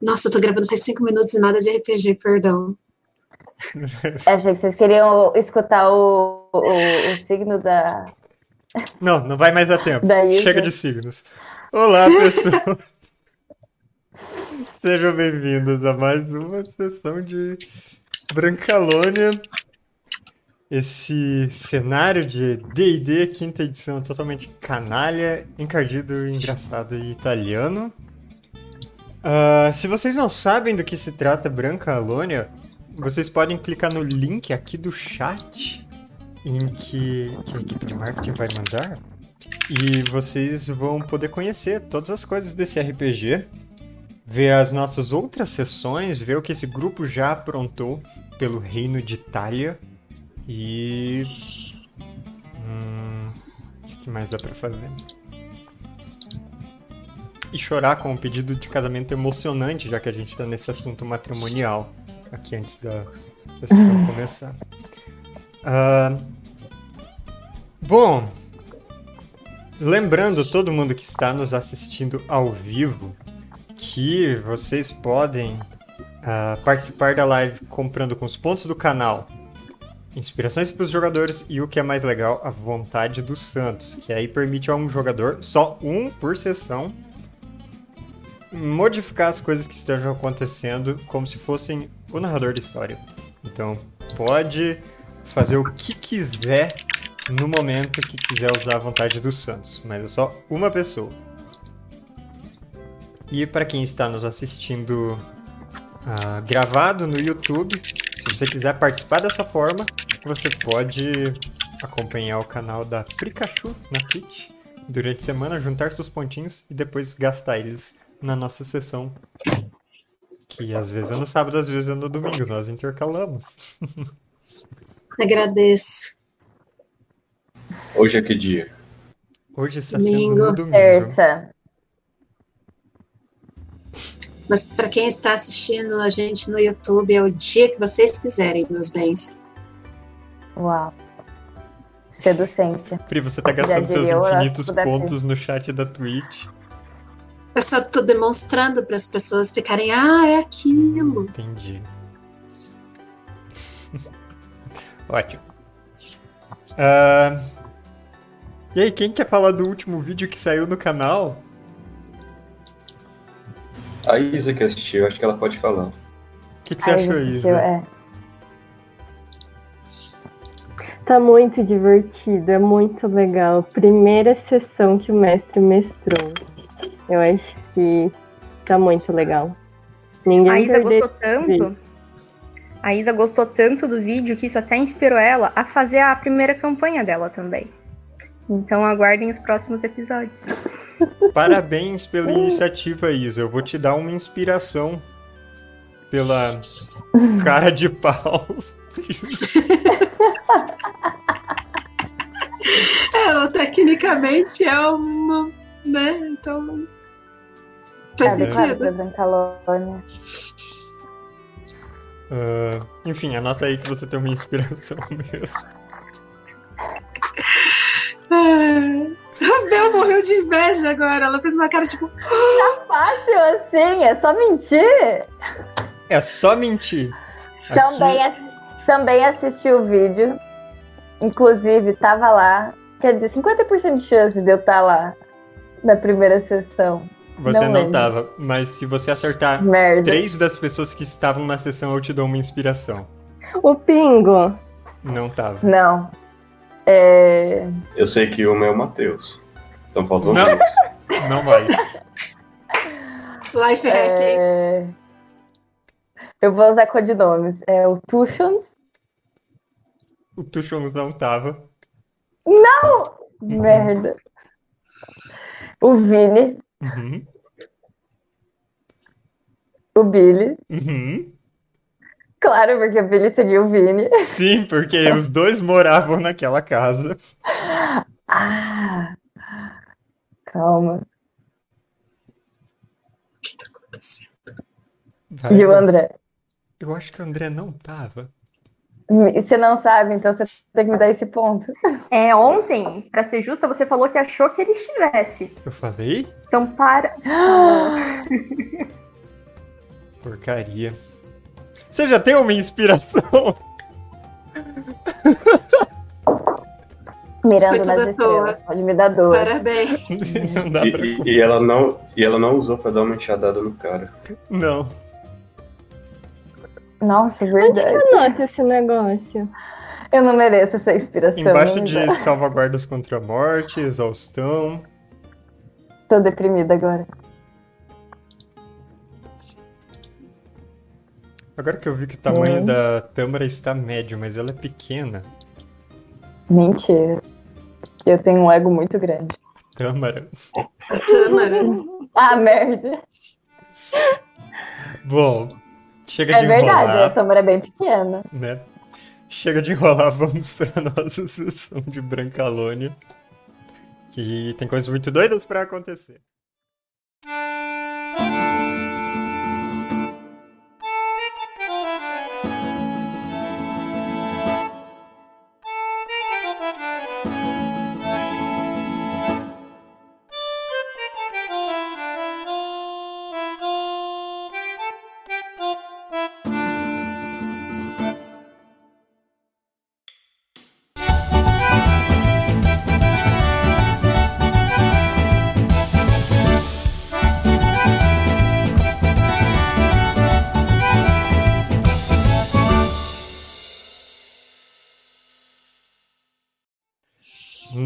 Nossa, eu tô gravando faz cinco minutos e nada de RPG, perdão. Achei que vocês queriam escutar o, o, o signo da. Não, não vai mais dar tempo. Chega de signos. Olá, pessoal. Sejam bem-vindos a mais uma sessão de Brancalônia. Esse cenário de D&D, quinta edição, totalmente canalha, encardido, engraçado e italiano. Ah, se vocês não sabem do que se trata Brancalônia, vocês podem clicar no link aqui do chat em que, que a equipe de marketing vai mandar e vocês vão poder conhecer todas as coisas desse RPG, ver as nossas outras sessões, ver o que esse grupo já aprontou pelo reino de Itália e. Hum, o que mais dá pra fazer? E chorar com um pedido de casamento emocionante, já que a gente tá nesse assunto matrimonial aqui antes da, da sessão começar. Ah, bom, lembrando todo mundo que está nos assistindo ao vivo que vocês podem ah, participar da live comprando com os pontos do canal inspirações para os jogadores e o que é mais legal, a vontade do Santos, que aí permite a um jogador, só um por sessão, modificar as coisas que estejam acontecendo como se fossem o narrador da história. Então, pode fazer o que quiser no momento que quiser usar a vontade do Santos, mas é só uma pessoa. E para quem está nos assistindo ah, gravado no YouTube, se você quiser participar dessa forma, você pode acompanhar o canal da Pikachu na Twitch durante a semana, juntar seus pontinhos e depois gastar eles na nossa sessão. Que às vezes é no sábado, às vezes é no domingo, nós intercalamos. Agradeço. Hoje é que dia? Hoje está Domingo. sendo no domingo. Terça. Mas para quem está assistindo a gente no YouTube, é o dia que vocês quiserem, meus bens. Uau. Seducência. Pri, você tá gastando seus infinitos pontos no chat da Twitch. Eu só tô demonstrando para as pessoas ficarem, ah, é aquilo. Entendi. Ótimo. Ah, E aí, quem quer falar do último vídeo que saiu no canal? A Isa que assistiu, acho que ela pode falar. O que, que você achou, assistiu, Isa? é. Tá muito divertido, é muito legal. Primeira sessão que o mestre mestrou. Eu acho que tá muito legal. Ninguém A Isa gostou tanto. A Isa gostou tanto do vídeo que isso até inspirou ela a fazer a primeira campanha dela também. Então aguardem os próximos episódios. Parabéns pela iniciativa, Isa. Eu vou te dar uma inspiração pela cara de pau. É, ela tecnicamente é uma. né? Então. Faz É sentido. Ah, enfim, anota aí que você tem uma inspiração mesmo. Ah, A Bel morreu de inveja agora. Ela fez uma cara tipo. Fácil assim, é só mentir. É só mentir. Aqui- Também, assi- também assisti o vídeo. Inclusive, tava lá. Quer dizer, 50% de chance de eu estar lá na primeira sessão. Você não não lembro. tava, mas se você acertar Merda. três das pessoas que estavam na sessão, eu te dou uma inspiração. O Pingo. Não tava. Não. É... Eu sei que uma é o Matheus. Então faltam Não. dois. Não vai. Life hack, hein? é... Eu vou usar codinomes. É o Tushons. O Tuchons não tava. Merda. O Vini. Uhum. O Billy. Uhum. Claro, porque o Billy seguiu o Vini. Sim, porque os dois moravam naquela casa. Ah! Calma. O que tá acontecendo? Vai, E o André? Eu acho que o André não tava. Você não sabe, então você tem que me dar esse ponto. É, ontem, pra ser justa, você falou que achou que ele estivesse. Eu falei? Então para. Porcaria. Você já tem uma inspiração? Mirando nas estrelas. Pode me dar dor. Parabéns. Não dá E, pra. e- e ela não, e ela não usou pra dar uma enxadada no cara. Não. Nossa, Onde verdade. que anota esse negócio? Eu não mereço essa inspiração. Embaixo me de salvaguardas contra a morte, exaustão. Tô deprimida agora. Agora que eu vi que o tamanho Hum. da tâmara está médio, mas ela é pequena. Mentira. Eu tenho um ego muito grande. Tâmara. Tâmara. Ah, merda. Bom, chega É de verdade, a enrolar, câmera é bem pequena. né? Chega de enrolar, vamos pra nossa sessão de Brancalônia. Que tem coisas muito doidas pra acontecer.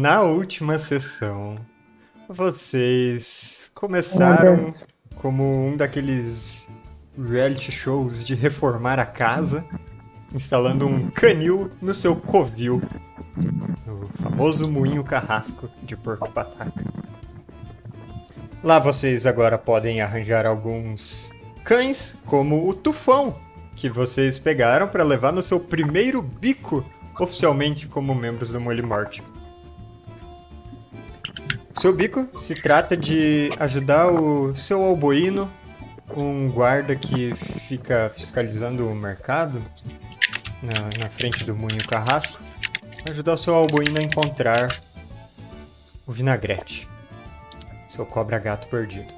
Na última sessão, vocês começaram como um daqueles reality shows de reformar a casa, instalando um canil no seu covil, no famoso moinho carrasco de Porco Pataca. Lá vocês agora podem arranjar alguns cães, como o Tufão, que vocês pegaram para levar no seu primeiro bico oficialmente como membros do Molly Morte. Seu bico se trata de ajudar o seu alboíno, um guarda que fica fiscalizando o mercado na, na frente do moinho carrasco, ajudar o seu alboíno a encontrar o vinagrete, seu cobra-gato perdido.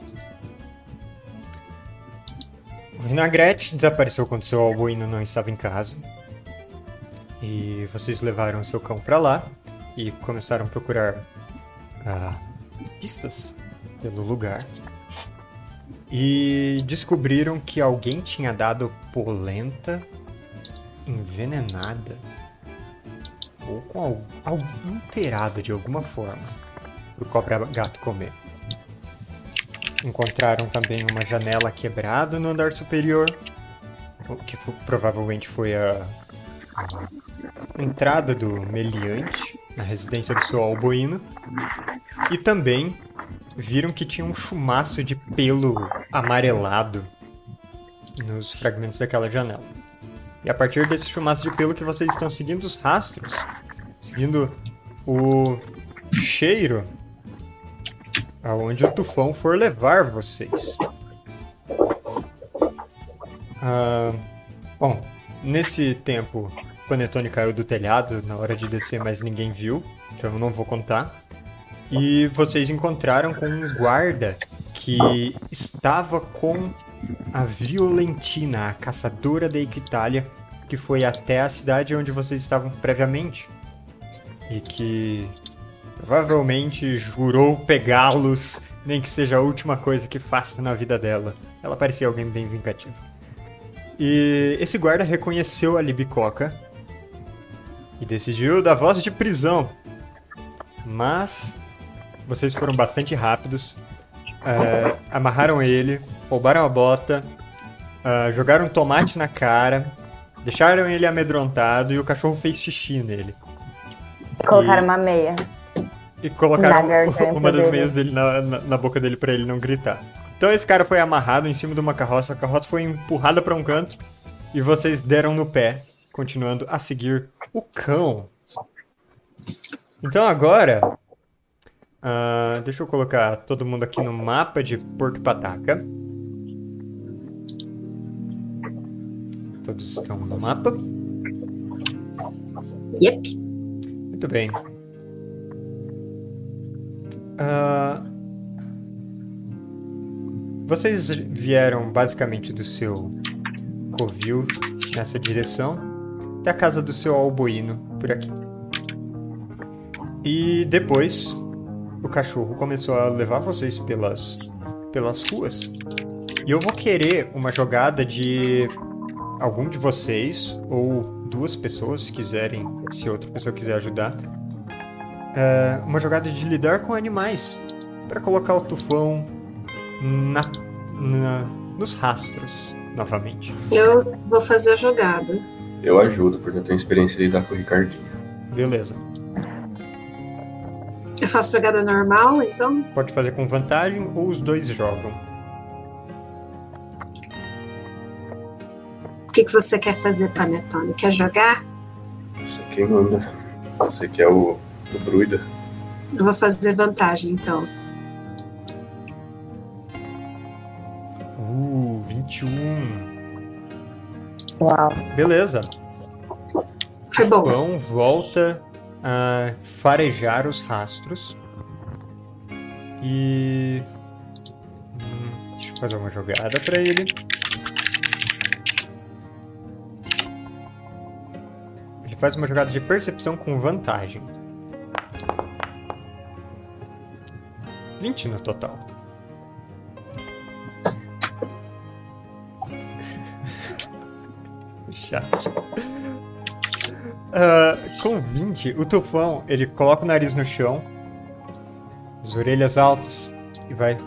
O vinagrete desapareceu quando seu alboíno não estava em casa. E vocês levaram seu cão para lá e começaram a procurar pistas pelo lugar. E descobriram que alguém tinha dado polenta envenenada ou com alterado de alguma forma pro cobra-gato comer. Encontraram também uma janela quebrada no andar superior, o que provavelmente foi a, a entrada do meliante na residência do seu alboíno. E também viram que tinha um chumaço de pelo amarelado nos fragmentos daquela janela. E a partir desse chumaço de pelo que vocês estão seguindo os rastros, seguindo o cheiro aonde o tufão for levar vocês. Ah, bom, nesse tempo, Panetone caiu do telhado na hora de descer, mas ninguém viu, então eu não vou contar. E vocês encontraram com um guarda que estava com a Violentina, a caçadora da Equitália, que foi até a cidade onde vocês estavam previamente. E que provavelmente jurou pegá-los, nem que seja a última coisa que faça na vida dela. Ela parecia alguém bem vingativo. E esse guarda reconheceu a Libicoca e decidiu dar voz de prisão. Mas vocês foram bastante rápidos, é, amarraram ele, roubaram a bota, ah, jogaram tomate na cara, deixaram ele amedrontado e o cachorro fez xixi nele. Colocaram E- uma meia. E colocaram uma das meias dele na, na, na boca dele pra ele não gritar. Então esse cara foi amarrado em cima de uma carroça, a carroça foi empurrada pra um canto e vocês deram no pé, continuando a seguir o cão. Então agora, ah, deixa eu colocar todo mundo aqui no mapa de Porto Pataca. Todos estão no mapa. Yep. Muito bem. Ah, Vocês vieram basicamente do seu covil nessa direção até a casa do seu alboíno por aqui. E depois o cachorro começou a levar vocês pelas, pelas ruas. E eu vou querer uma jogada de algum de vocês ou duas pessoas, se quiserem, se outra pessoa quiser ajudar. É, uma jogada de lidar com animais para colocar o tufão na, na, nos rastros novamente. Eu vou fazer a jogada. Eu ajudo, porque eu tenho experiência de lidar com o Ricardinho. Beleza. Eu faço pegada normal, então? Pode fazer com vantagem ou os dois jogam. O que, que você quer fazer, Panetone? Quer jogar? Você quem manda. Você que é o, o druida. Eu vou fazer vantagem, então. Uh, 21. Uau. Beleza. Foi bom. João volta a farejar os rastros. E. Hum, deixa eu fazer uma jogada pra ele. Ele faz uma jogada de percepção com vantagem. 20 no total. Chato. Ah, com 20, o tufão ele coloca o nariz no chão, as orelhas altas e vai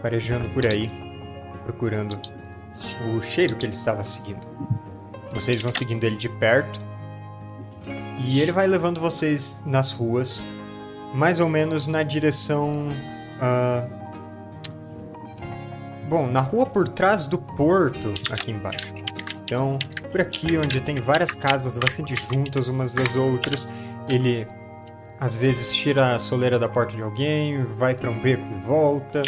farejando por aí, procurando o cheiro que ele estava seguindo. Vocês vão seguindo ele de perto e ele vai levando vocês nas ruas, mais ou menos na direção. ah, bom, na rua por trás do porto, aqui embaixo. Então, por aqui, onde tem várias casas bastante juntas umas das outras, ele às vezes tira a soleira da porta de alguém, vai para um beco e volta,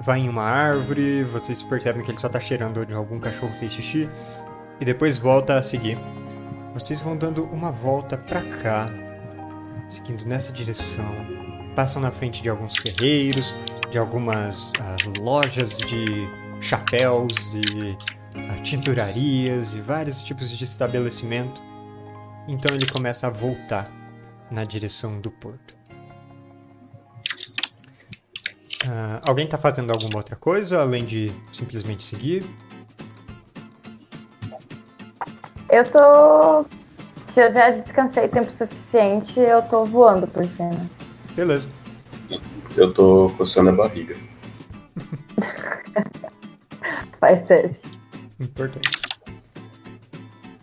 vai em uma árvore, vocês percebem que ele só tá cheirando onde algum cachorro fez xixi, e depois volta a seguir. Vocês vão dando uma volta para cá, seguindo nessa direção. Passam na frente de alguns ferreiros, de algumas ah, lojas de chapéus e tinturarias e vários tipos de estabelecimento. Então ele começa a voltar na direção do porto. Ah, alguém está fazendo alguma outra coisa além de simplesmente seguir? Eu tô. Se eu já descansei tempo suficiente, eu tô voando por cima. Beleza. Eu tô coçando a barriga. Faz teste. Importante.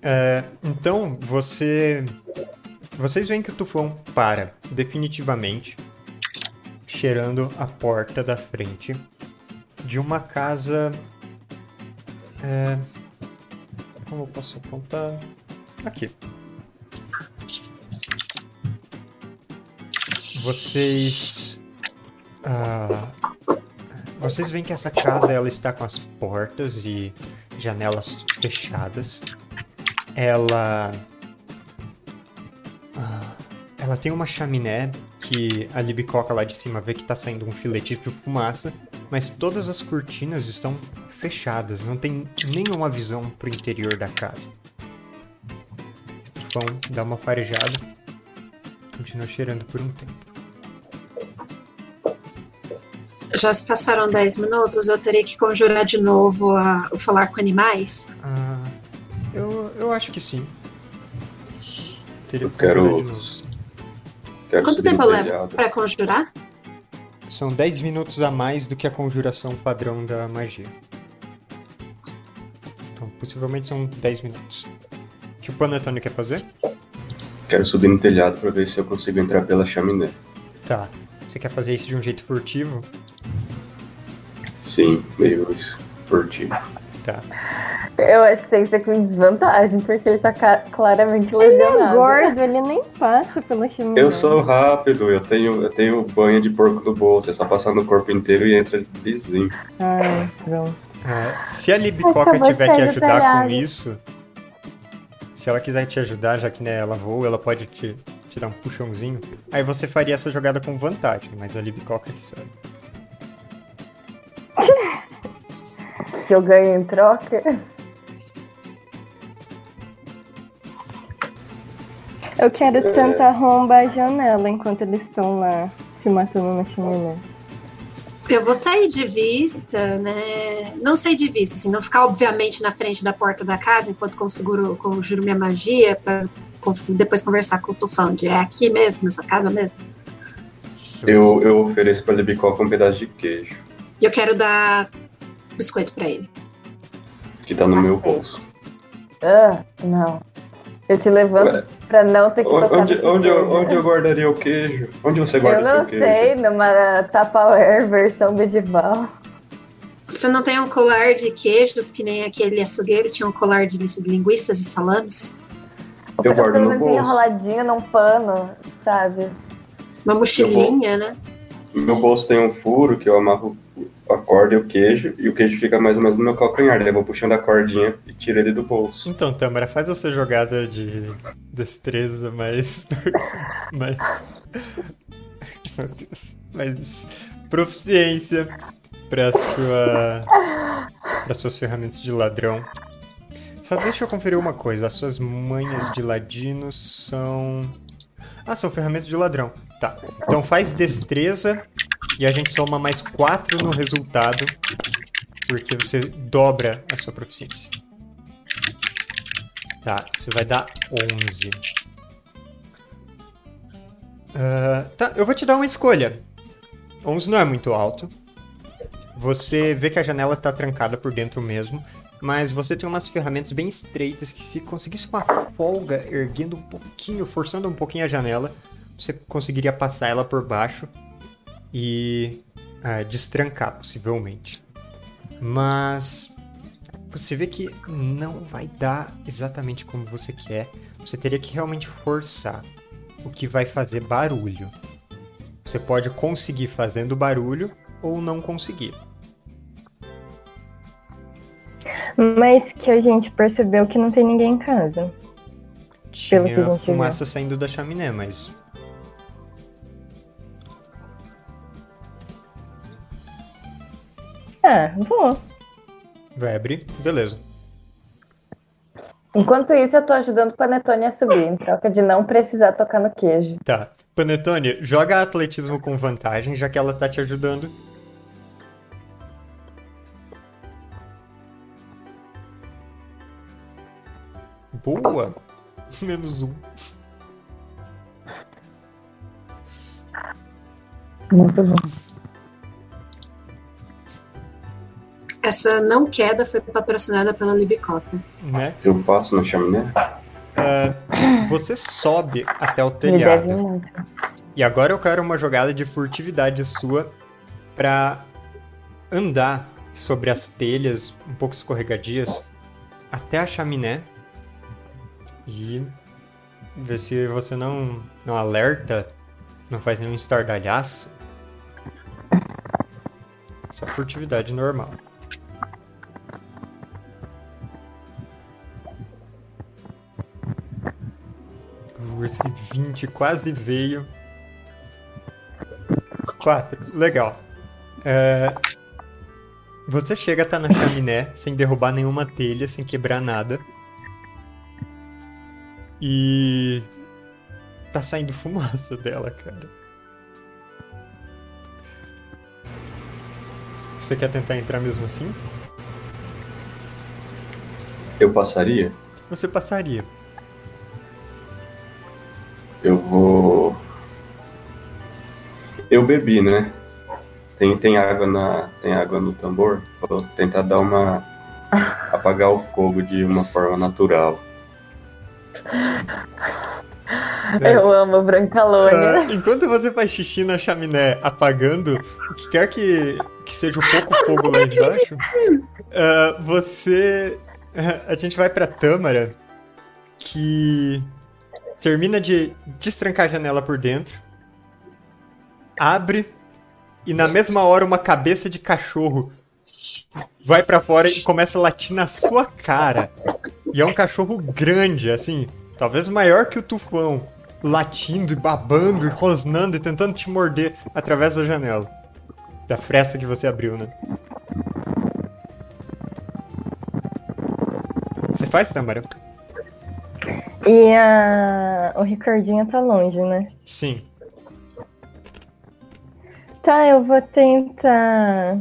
É, então, você. Vocês veem que o tufão para definitivamente, cheirando a porta da frente de uma casa. É, como eu posso apontar? Aqui. Vocês. ah, vocês veem que essa casa ela está com as portas e janelas fechadas. Ela. ah, ela tem uma chaminé que a Libicoca lá de cima vê que está saindo um filete de fumaça, mas todas as cortinas estão fechadas, não tem nenhuma visão pro interior da casa. Vão dar uma farejada. Continua cheirando por um tempo. Já se passaram 10 minutos, eu teria que conjurar de novo a, o falar com animais? Ah, eu, eu acho que sim. Teria Eu que quero-. Quero Quanto tempo eu levo telhado. pra conjurar? São 10 minutos a mais do que a conjuração padrão da magia. Então, possivelmente são 10 minutos. O que o Panetone quer fazer? Quero subir no telhado pra ver se eu consigo entrar pela chaminé. Tá. Você quer fazer isso de um jeito furtivo? Sim, meio esportivo. Tá. Eu acho que tem que ser com desvantagem, porque ele tá claramente Ele é lesionado. gordo, ele nem passa pela chaminé. Eu sou rápido, eu tenho, eu tenho banha de porco no bolso, é só passar no corpo inteiro e entra lisinho. Ai, pronto. É, se a Libicoca tiver que do ajudar com isso, se ela quiser te ajudar, já que né, ela voa, ela pode te, te dar um puxãozinho. Aí você faria essa jogada com vantagem, mas a Libicoca que sabe. Que eu ganho em troca? Eu quero tentar arrombar a janela enquanto eles estão lá se matando na chaminé. Eu vou sair de vista, né? Não sair de vista, assim, não ficar obviamente na frente da porta da casa enquanto configuro, conjuro minha magia para depois conversar com o Tufão de é aqui mesmo, nessa casa mesmo. Eu, eu ofereço pra Libicoca um pedaço de queijo, E eu quero dar biscoito pra ele. que tá no meu Ok. bolso. Ah, não. Eu te levanto Ué, pra não ter que tocar onde, onde, eu, queijo. onde eu guardaria o queijo? Onde você Eu guarda não seu queijo? sei, numa Tupperware versão medieval. Você não tem um colar de queijos que nem aquele açougueiro tinha um colar de linguiças e salames? Eu pelo guardo no menos bolso. enroladinho num pano, sabe? Uma mochilinha, né? No meu bolso tem um furo que eu amarro a corda e o queijo, e o queijo fica mais ou menos no meu calcanhar. Daí eu vou puxando a cordinha e tiro ele do bolso. Então, Tamara, faz a sua jogada de destreza mais. mais. Meu Deus. Mais proficiência pra sua. para suas ferramentas de ladrão. Só deixa eu conferir uma coisa. As suas manhas de ladino são. Ah, são ferramentas de ladrão. Tá. Então faz destreza e a gente soma mais 4 no resultado. Porque você dobra a sua proficiência. Tá, você vai dar 11. Ah, tá, eu vou te dar uma escolha. 11 não é muito alto. Você vê que a janela está trancada por dentro mesmo, mas você tem umas ferramentas bem estreitas que se conseguisse uma folga erguendo um pouquinho, forçando um pouquinho a janela, você conseguiria passar ela por baixo e ah, destrancar, possivelmente. Mas você vê que não vai dar exatamente como você quer. Você teria que realmente forçar, o que vai fazer barulho. Você pode conseguir fazendo barulho ou não conseguir. Mas que a gente percebeu que não tem ninguém em casa. Pelo que a Tinha gente fumaça saindo da chaminé, mas Ah, vou. vai abrir? Beleza. Enquanto isso, eu tô ajudando o Panetone a subir, em troca de não precisar tocar no queijo. Tá. Panetone, joga atletismo com vantagem, já que ela tá te ajudando. Boa! Menos um. Muito bom. Essa não queda foi patrocinada pela Libicoca. Né? Eu passo na chaminé? Ah, você sobe até o Me deve telhado. muito. E agora eu quero uma jogada de furtividade sua pra andar sobre as telhas um pouco escorregadias até a chaminé e ver se você não, não alerta, não faz nenhum estardalhaço. Só furtividade normal. Esse 20 quase veio. 4. Legal. É, Você chega a tá na chaminé sem derrubar nenhuma telha, sem quebrar nada. E. Tá saindo fumaça dela, cara. Você quer tentar entrar mesmo assim? Eu passaria? Você passaria. Eu bebi, né? Tem, tem água na. Tem água no tambor. Vou tentar dar uma. apagar o fogo de uma forma natural. Eu amo Brancalônia. Ah, enquanto você faz xixi na chaminé apagando o que quer que, que seja um pouco fogo lá embaixo, ah, você. A gente vai pra Tâmara, que termina de destrancar a janela por dentro, abre e na mesma hora uma cabeça de cachorro vai pra fora e começa a latir na sua cara. E é um cachorro grande, assim, talvez maior que o tufão, latindo e babando e rosnando e tentando te morder através da janela. Da fresta que você abriu, né? você faz, Tamara? E a... o Ricardinho tá longe, né? Sim. Tá, eu vou tentar.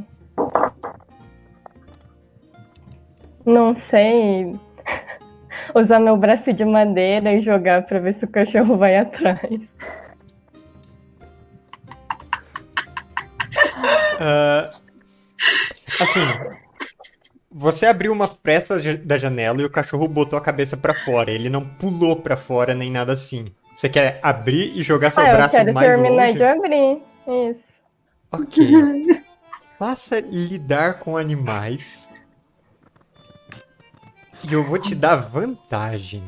Não sei. Usar meu braço de madeira e jogar pra ver se o cachorro vai atrás. Ah, assim, você abriu uma pressa da janela e o cachorro botou a cabeça pra fora. Ele não pulou pra fora nem nada assim. Você quer abrir e jogar seu ah, eu braço quero mais terminar longe? de abrir. Isso. Ok. Faça lidar com animais. E eu vou te dar vantagem.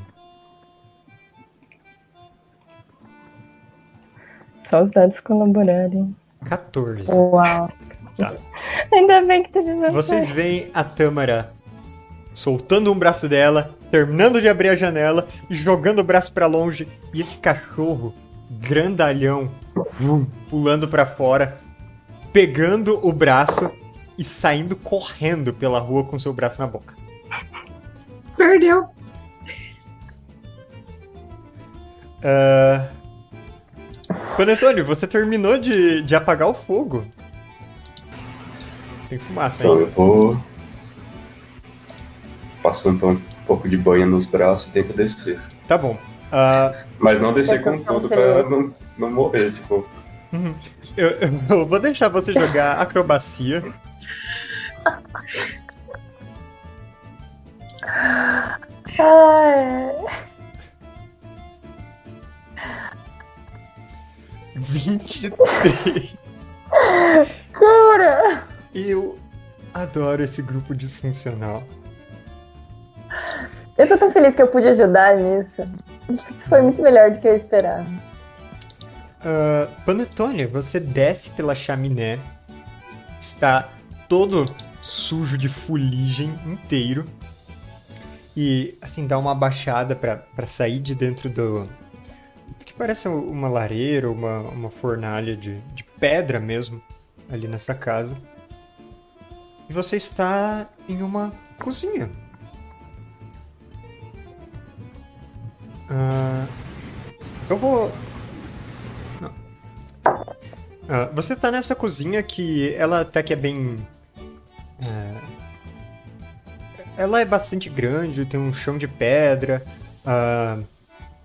Só os dados colaborarem. 14. Uau. Ainda bem que teve vantagem. Vocês veem a Tâmara soltando um braço dela, terminando de abrir a janela e jogando o braço pra longe. E esse cachorro, grandalhão, pulando pra fora, pegando o braço e saindo correndo pela rua com seu braço na boca. Perdeu. Ah, Panetone, você terminou de, de apagar o fogo. Tem fumaça Então aí. eu vou. Passando um pouco de banha nos braços e tento descer. Tá bom. Ah, Mas não descer com tudo pra não, não morrer, tipo. Eu, eu vou deixar você jogar acrobacia. Ai, 23. cura! Eu adoro esse grupo disfuncional. Eu tô tão feliz que eu pude ajudar nisso. Isso foi muito melhor do que eu esperava. Ah, Panetone, você desce pela chaminé. Está todo sujo de fuligem inteiro. E assim, dá uma baixada pra sair de dentro do. do que parece uma lareira, uma, uma fornalha de, de pedra mesmo, ali nessa casa. E você está em uma cozinha. Ah, eu vou. Ah, você está nessa cozinha que ela até que é bem. é, ela é bastante grande, tem um chão de pedra, ah,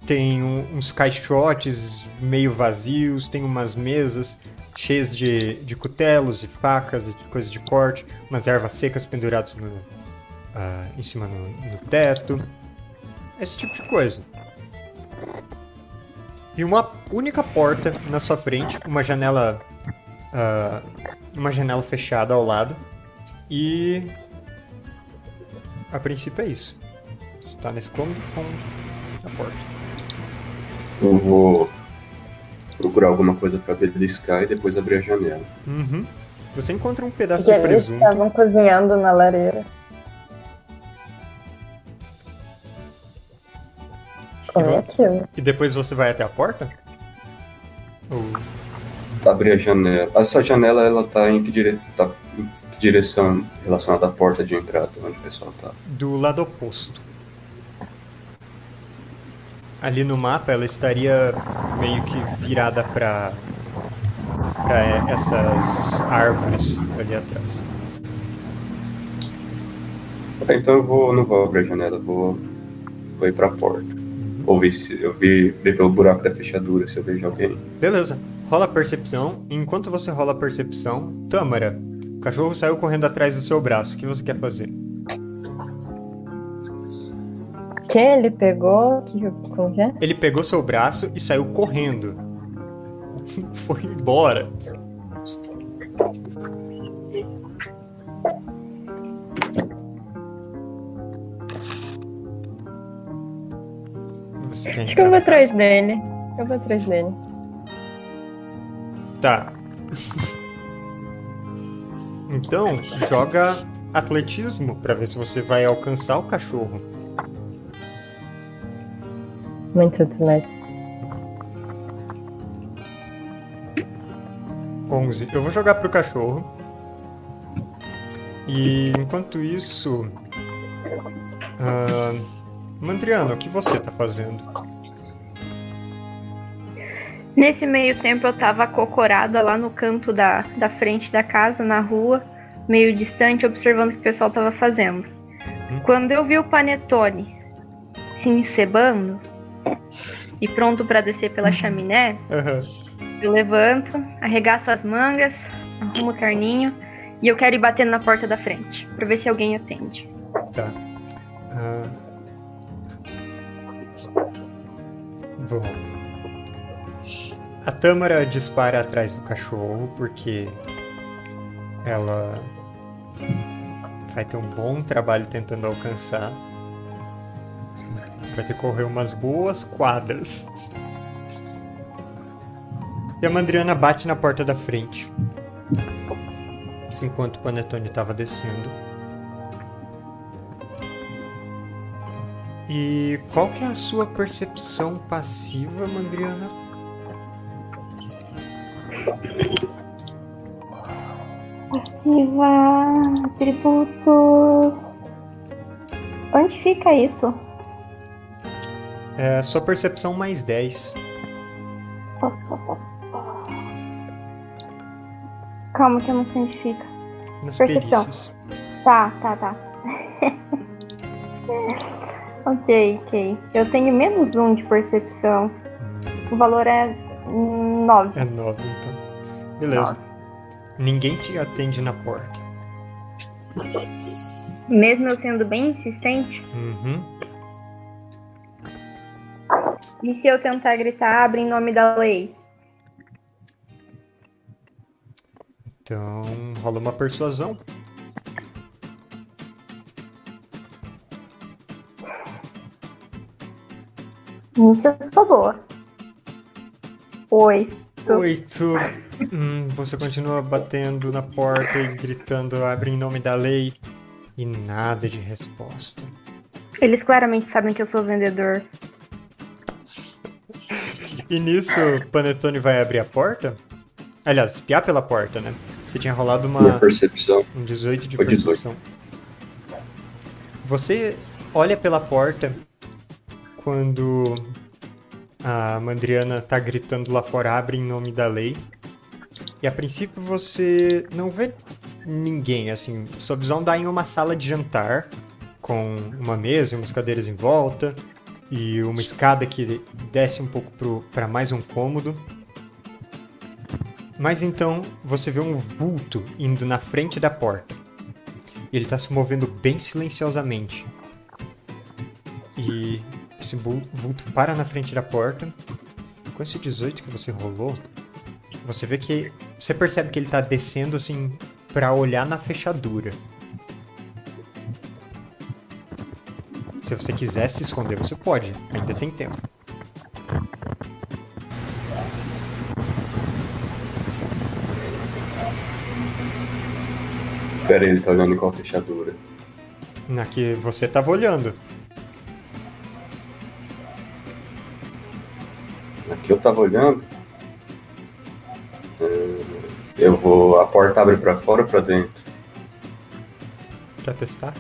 tem um- uns caixotes meio vazios, tem umas mesas cheias de, de cutelos e facas e coisas de corte, umas ervas secas penduradas no, ah, em cima no, no teto, esse tipo de coisa. E uma única porta na sua frente, uma janela. ah, uma janela fechada ao lado. E. A princípio é isso. Você está nesse cômodo com a porta. Eu vou procurar alguma coisa pra beliscar e depois abrir a janela. Uhum. Você encontra um pedaço de eles presunto. estavam cozinhando na lareira. É aquilo? E depois você vai até a porta? Ou... Abrir a janela. Essa janela ela tá em que, dire... tá em que direção relacionada à porta de entrada, onde o pessoal tá? do lado oposto. Ali no mapa ela estaria meio que virada para para essas árvores ali atrás. Ah, Então eu vou, não vou abrir a janela, eu vou, vou ir pra porta. Vou ver se eu vi, ver pelo buraco da fechadura se eu vejo alguém. Beleza. Rola a percepção. Enquanto você rola a percepção, Tâmara, o cachorro saiu correndo atrás do seu braço. O que você quer fazer? Que ele pegou? Que, como que é? Ele pegou seu braço e saiu correndo. Foi embora. Quer Acho que eu vou atrás casa? dele. Eu vou atrás dele. Tá. Então, joga atletismo pra ver se você vai alcançar o cachorro. Muito atlético. 11. Eu vou jogar pro cachorro. E enquanto isso. Ah, Mandriana, o que você tá fazendo? Nesse meio tempo eu tava acocorada lá no canto da, da frente da casa, na rua, meio distante, observando o que o pessoal tava fazendo. Hum. Quando eu vi o Panetone se encebando e pronto pra descer pela chaminé, Aham. eu levanto, arregaço as mangas, arrumo o terninho e eu quero ir batendo na porta da frente, pra ver se alguém atende. Tá. Ah. Bom. A Tâmara dispara atrás do cachorro porque ela vai ter um bom trabalho tentando alcançar. Vai ter que correr umas boas quadras. E a Mandriana bate na porta da frente. Enquanto o Panetone estava descendo. E qual que é a sua percepção passiva, Mandriana? Passiva, atributos. Onde fica isso? É sua percepção mais 10. Calma que eu não sei onde fica. Nas Percepção. perícias. Tá, tá, tá. ok, ok. Eu tenho menos um de percepção. O valor é 9. É 9, então. Beleza. Ninguém te atende na porta. Mesmo eu sendo bem insistente? Uhum. E se eu tentar gritar, abre em nome da lei? Então, rola uma persuasão. Nisso eu sou boa. Oi. Tô. Oito. Hum, você continua batendo na porta e gritando abre em nome da lei. E nada de resposta. Eles claramente sabem que eu sou vendedor. E nisso, o Panetone vai abrir a porta? Aliás, espiar pela porta, né? Você tinha rolado Minha uma, percepção. um 18 de Foi 18. percepção. Você olha pela porta quando a Mandriana tá gritando lá fora, abre em nome da lei. E a princípio você não vê ninguém, assim. Sua visão dá em uma sala de jantar, com uma mesa e umas cadeiras em volta, e uma escada que desce um pouco para mais um cômodo. Mas então você vê um vulto indo na frente da porta. Ele tá se movendo bem silenciosamente. E esse vul- vulto para na frente da porta. Com esse 18 que você rolou, você vê que. Você percebe que ele tá descendo assim pra olhar na fechadura. Se você quiser se esconder, você pode. Ainda tem tempo. Pera ele tá olhando qual fechadura? Na que você tava olhando. Aqui eu tava olhando. Hum, Eu vou. A porta abre pra fora ou pra dentro? Quer testar?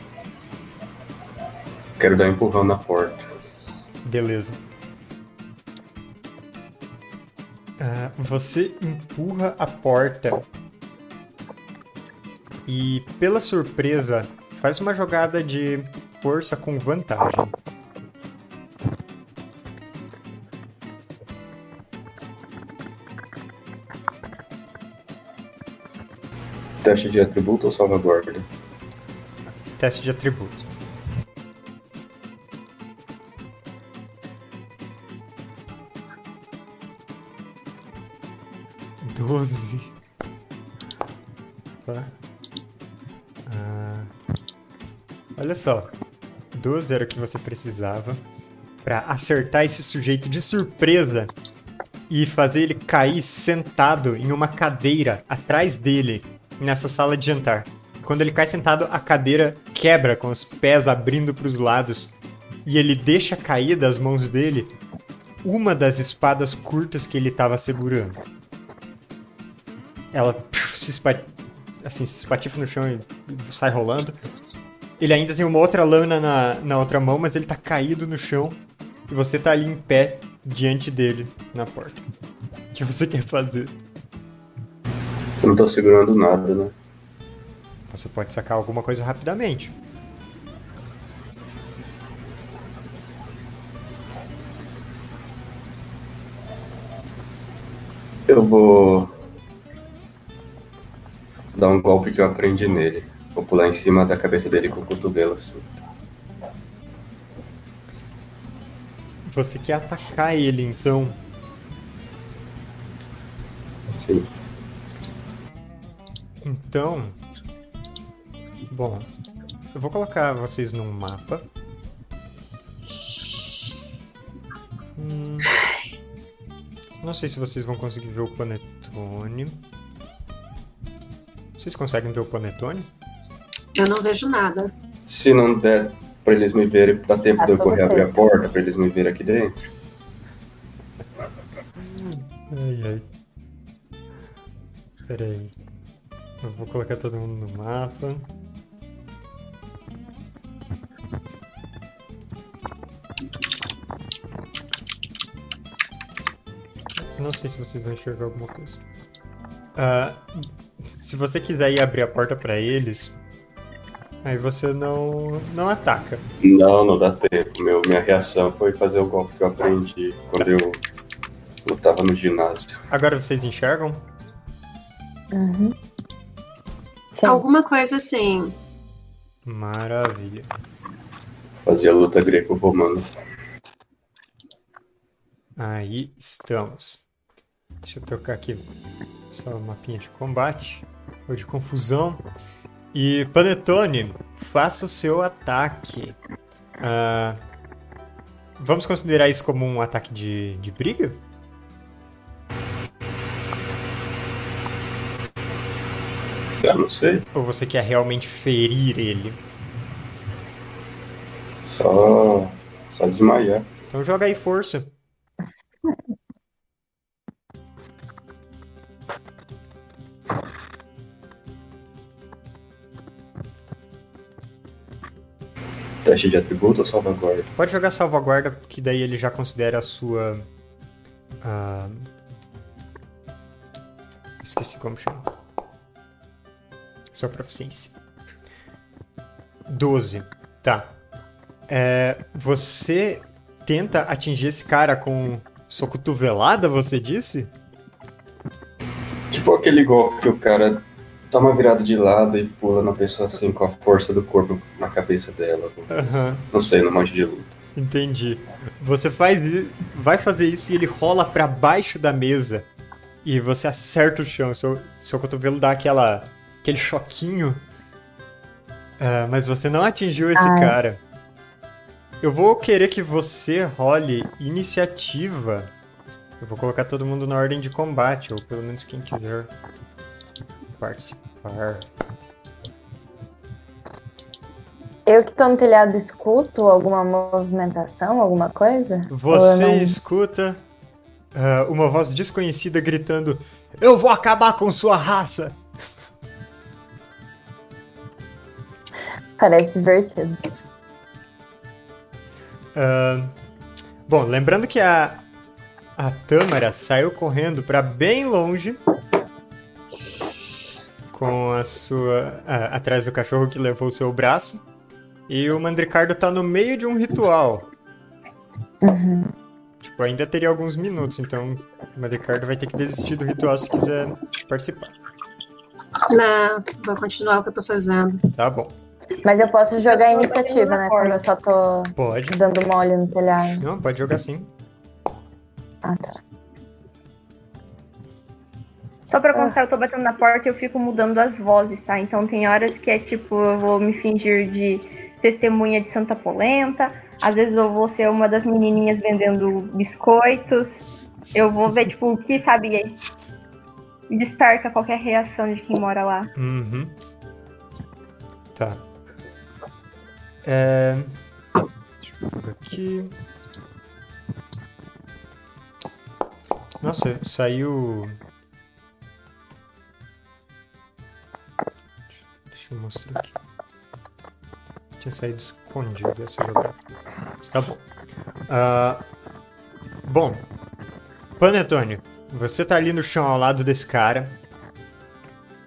Quero dar um empurrão na porta. Beleza. Ah, você empurra a porta e, pela surpresa, faz uma jogada de força com vantagem. Teste de atributo ou salvaguarda? Teste de atributo. Doze. Tá. Ah, olha só. 12 era o que você precisava pra acertar esse sujeito de surpresa e fazer ele cair sentado em uma cadeira atrás dele nessa sala de jantar. Quando ele cai sentado, a cadeira quebra com os pés abrindo para os lados e ele deixa cair das mãos dele uma das espadas curtas que ele estava segurando. Ela se, espa- assim, se espatifa no chão e sai rolando. Ele ainda tem uma outra lâmina na, na outra mão, mas ele tá caído no chão. E você tá ali em pé diante dele na porta. O que você quer fazer? Não tô segurando nada, né? Você pode sacar alguma coisa rapidamente. Eu vou dar um golpe que eu aprendi nele. Vou pular em cima da cabeça dele com o cotovelo assim. Você quer atacar ele, então. Sim. Então. Bom. Eu vou colocar vocês num mapa. Hum, não sei se vocês vão conseguir ver o panetone. Vocês conseguem ver o panetone? Eu não vejo nada. Se não der pra eles me verem, dá tempo Tá de eu correr abrir a porta pra eles me verem aqui dentro. Ai, ai. Pera aí. Eu vou colocar todo mundo no mapa. Não sei se vocês vão enxergar alguma coisa. Ah, se você quiser ir abrir a porta pra eles, aí você não, não ataca. Não, não dá tempo. Meu, minha reação foi fazer o golpe que eu aprendi quando eu lutava no ginásio. Agora vocês enxergam? Uhum. Sim. Alguma coisa assim. Maravilha. Fazia luta greco-romana. Aí estamos. Deixa eu tocar aqui só uma mapinha de combate ou de confusão. E Panetone, faça o seu ataque. Ah, vamos considerar isso como um ataque de, de briga? Eu não sei. Ou você quer realmente ferir ele? Só. Só desmaiar. Então joga aí força. Teste de atributo ou salvaguarda? Pode jogar salvaguarda, que daí ele já considera a sua. ah, Esqueci como chama. Sua proficiência. 12. Tá. É, você tenta atingir esse cara com sua cotovelada, você disse? Tipo aquele golpe que o cara toma virado de lado e pula na pessoa assim com a força do corpo na cabeça dela. Aham. Não sei, no monte de luta. Entendi. Você faz, vai fazer isso e ele rola pra baixo da mesa e você acerta o chão. Seu, seu cotovelo dá aquela, aquele choquinho, Ah, mas você não atingiu esse Ai. cara. Eu vou querer que você role iniciativa. Eu vou colocar todo mundo na ordem de combate, ou pelo menos quem quiser participar. Eu que tô no telhado escuto alguma movimentação, alguma coisa? Você não- escuta ah, uma voz desconhecida gritando: Eu vou acabar com sua raça! Parece divertido. Ah, bom, lembrando que a, a Tâmara saiu correndo para bem longe com a sua. ah, atrás do cachorro que levou o seu braço. E o Mandricardo tá no meio de um ritual. Uhum. Tipo, ainda teria alguns minutos, então o Mandricardo vai ter que desistir do ritual se quiser participar. Não, vou continuar o que eu tô fazendo. Tá bom. Mas eu posso jogar a iniciativa, né? porta. Quando eu só tô Pode. dando mole no telhado. Não, pode jogar sim. Ah, tá. Só pra constar, eu tô batendo na porta e eu fico mudando as vozes, tá? Então tem horas que é tipo, eu vou me fingir de testemunha de Santa Polenta, às vezes eu vou ser uma das menininhas vendendo biscoitos, eu vou ver, tipo, o que sabe desperta qualquer reação de quem mora lá. Uhum. Tá. É... Deixa eu jogar aqui. Nossa, saiu. Deixa eu mostrar aqui. Tinha saído escondido essa jogada. Tá bom. Ah, bom, Panetone, você tá ali no chão ao lado desse cara.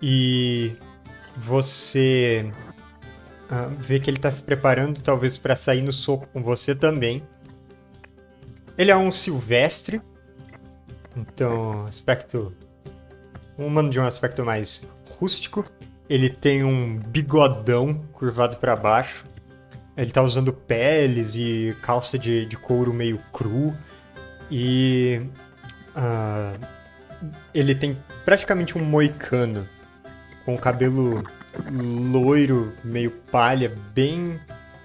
E você ah, vê que ele tá se preparando talvez para sair no soco com você também. Ele é um silvestre, então aspecto um humano de um aspecto mais rústico. Ele tem um bigodão curvado para baixo. Ele tá usando peles e calça de, de couro meio cru. E ah, ele tem praticamente um moicano com o cabelo loiro, meio palha, bem,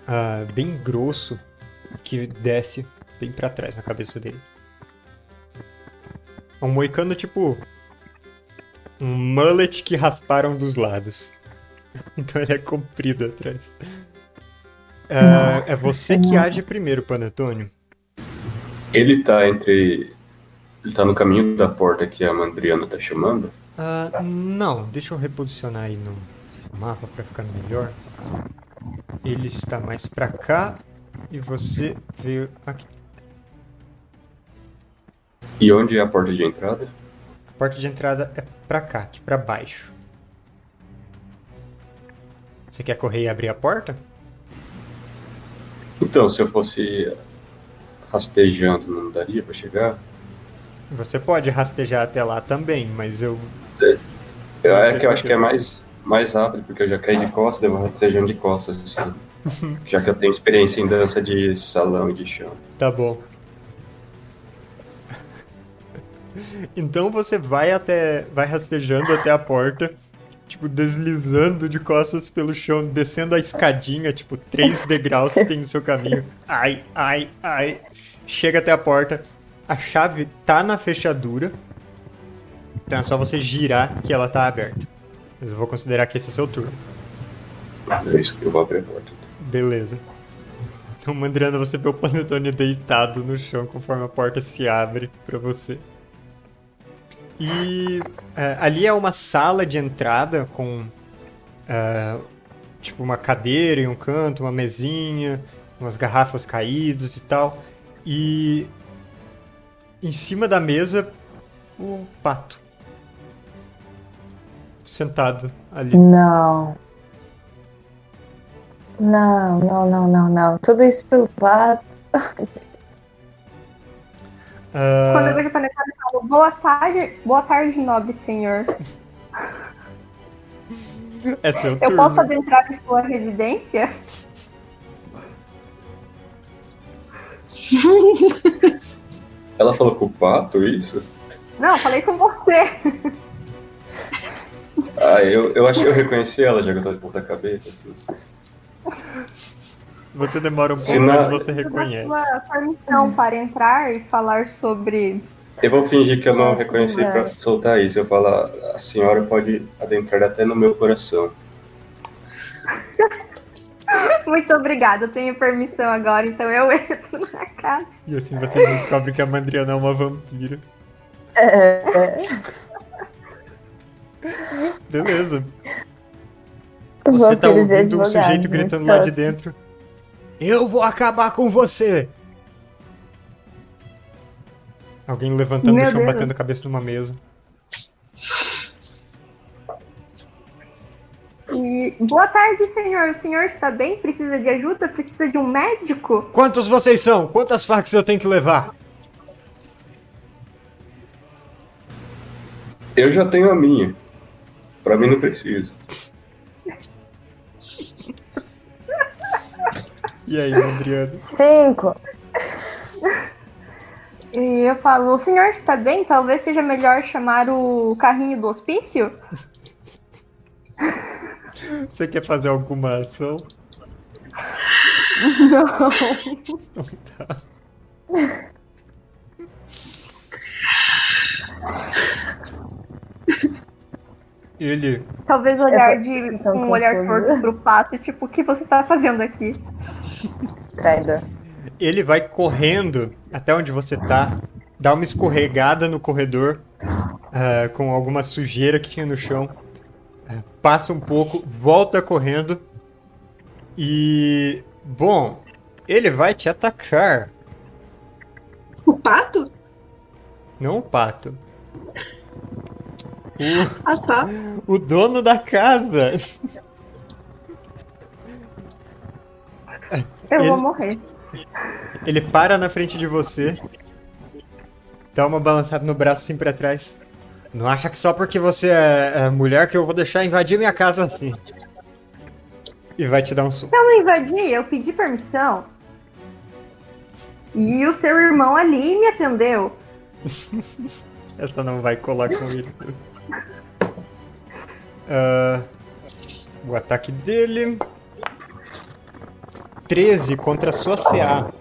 ah, bem grosso, que desce bem pra trás na cabeça dele. É um moicano tipo um mullet que rasparam dos lados. Então ele é comprido atrás. Nossa é você que Senhora. age primeiro, Panetone. Ele tá entre. Ele tá no caminho da porta que a Mandriana tá chamando. Ah, não, deixa eu reposicionar aí no mapa pra ficar melhor. Ele está mais pra cá e você veio aqui. E onde é a porta de entrada? A porta de entrada é pra cá, aqui pra baixo. Você quer correr e abrir a porta? Então, se eu fosse rastejando, não daria pra chegar? Você pode rastejar até lá também, mas eu. É sei que eu acho que é mais, mais rápido, porque eu já caí de costas, devo rastejando de costas, assim. já que eu tenho experiência em dança de salão e de chão. Tá bom. Então você vai até. vai rastejando até a porta, tipo, deslizando de costas pelo chão, descendo a escadinha, tipo, três degraus que tem no seu caminho. Ai, ai, ai. Chega até a porta. A chave tá na fechadura. Então é só você girar que ela tá aberta. Mas eu vou considerar que esse é o seu turno. É isso que eu vou abrir a porta. Beleza. Então, Mandriana, você vê o Panetone deitado no chão conforme a porta se abre pra você. E é, ali é uma sala de entrada com é, tipo uma cadeira em um canto, uma mesinha, umas garrafas caídas e tal. E em cima da mesa o pato sentado ali. Não. Não, não, não, não, não. Tudo isso pelo pato. Ah, Quando eu vejo panetone, eu falo, boa tarde, boa tarde, nobre senhor. é seu Eu turno. posso adentrar em sua residência? Ela falou com o pato, isso? Não, falei com você. Ah, eu, eu acho que eu reconheci ela, já que eu tô de ponta cabeça. Assim. Você demora um pouco, mas não- você reconhece. Sua permissão para entrar e falar sobre. Eu vou fingir que eu não reconheci É. pra soltar isso. Eu falar, a senhora pode adentrar até no meu coração. Muito obrigada, eu tenho permissão agora, então eu entro na casa. E assim vocês descobrem que a Mandriana é uma vampira. É, é. Beleza. Você tá ouvindo um sujeito muito gritando lá de próximo. dentro. Eu vou acabar com você! Alguém levantando Meu do chão, Deus. batendo a cabeça numa mesa. E boa tarde, senhor. O senhor está bem? Precisa de ajuda? Precisa de um médico? Quantos vocês são? Quantas facas eu tenho que levar? Eu já tenho a minha. Pra mim não precisa. E aí, Mandriana? Cinco. E eu falo, o senhor está bem? Talvez seja melhor chamar o carrinho do hospício? Você quer fazer alguma ação? Não. Tá. Ele Talvez olhar tô- de um olhar torto pro pato, tipo, o que você tá fazendo aqui? Traidor. ele vai correndo até onde você tá, dá uma escorregada no corredor ah, com alguma sujeira que tinha no chão, ah, passa um pouco, volta correndo E. Bom, ele vai te atacar. O pato? Não o pato. O, Ah, tá. o dono da casa. Eu Ele- vou morrer. Ele para na frente de você. Dá uma balançada no braço assim pra trás. Não acha que só porque você é, é mulher que eu vou deixar invadir minha casa assim. E vai te dar um soco. Eu não invadi, eu pedi permissão. E o seu irmão ali me atendeu. Essa não vai colar com. Ah, o ataque dele. 13 contra a sua CA.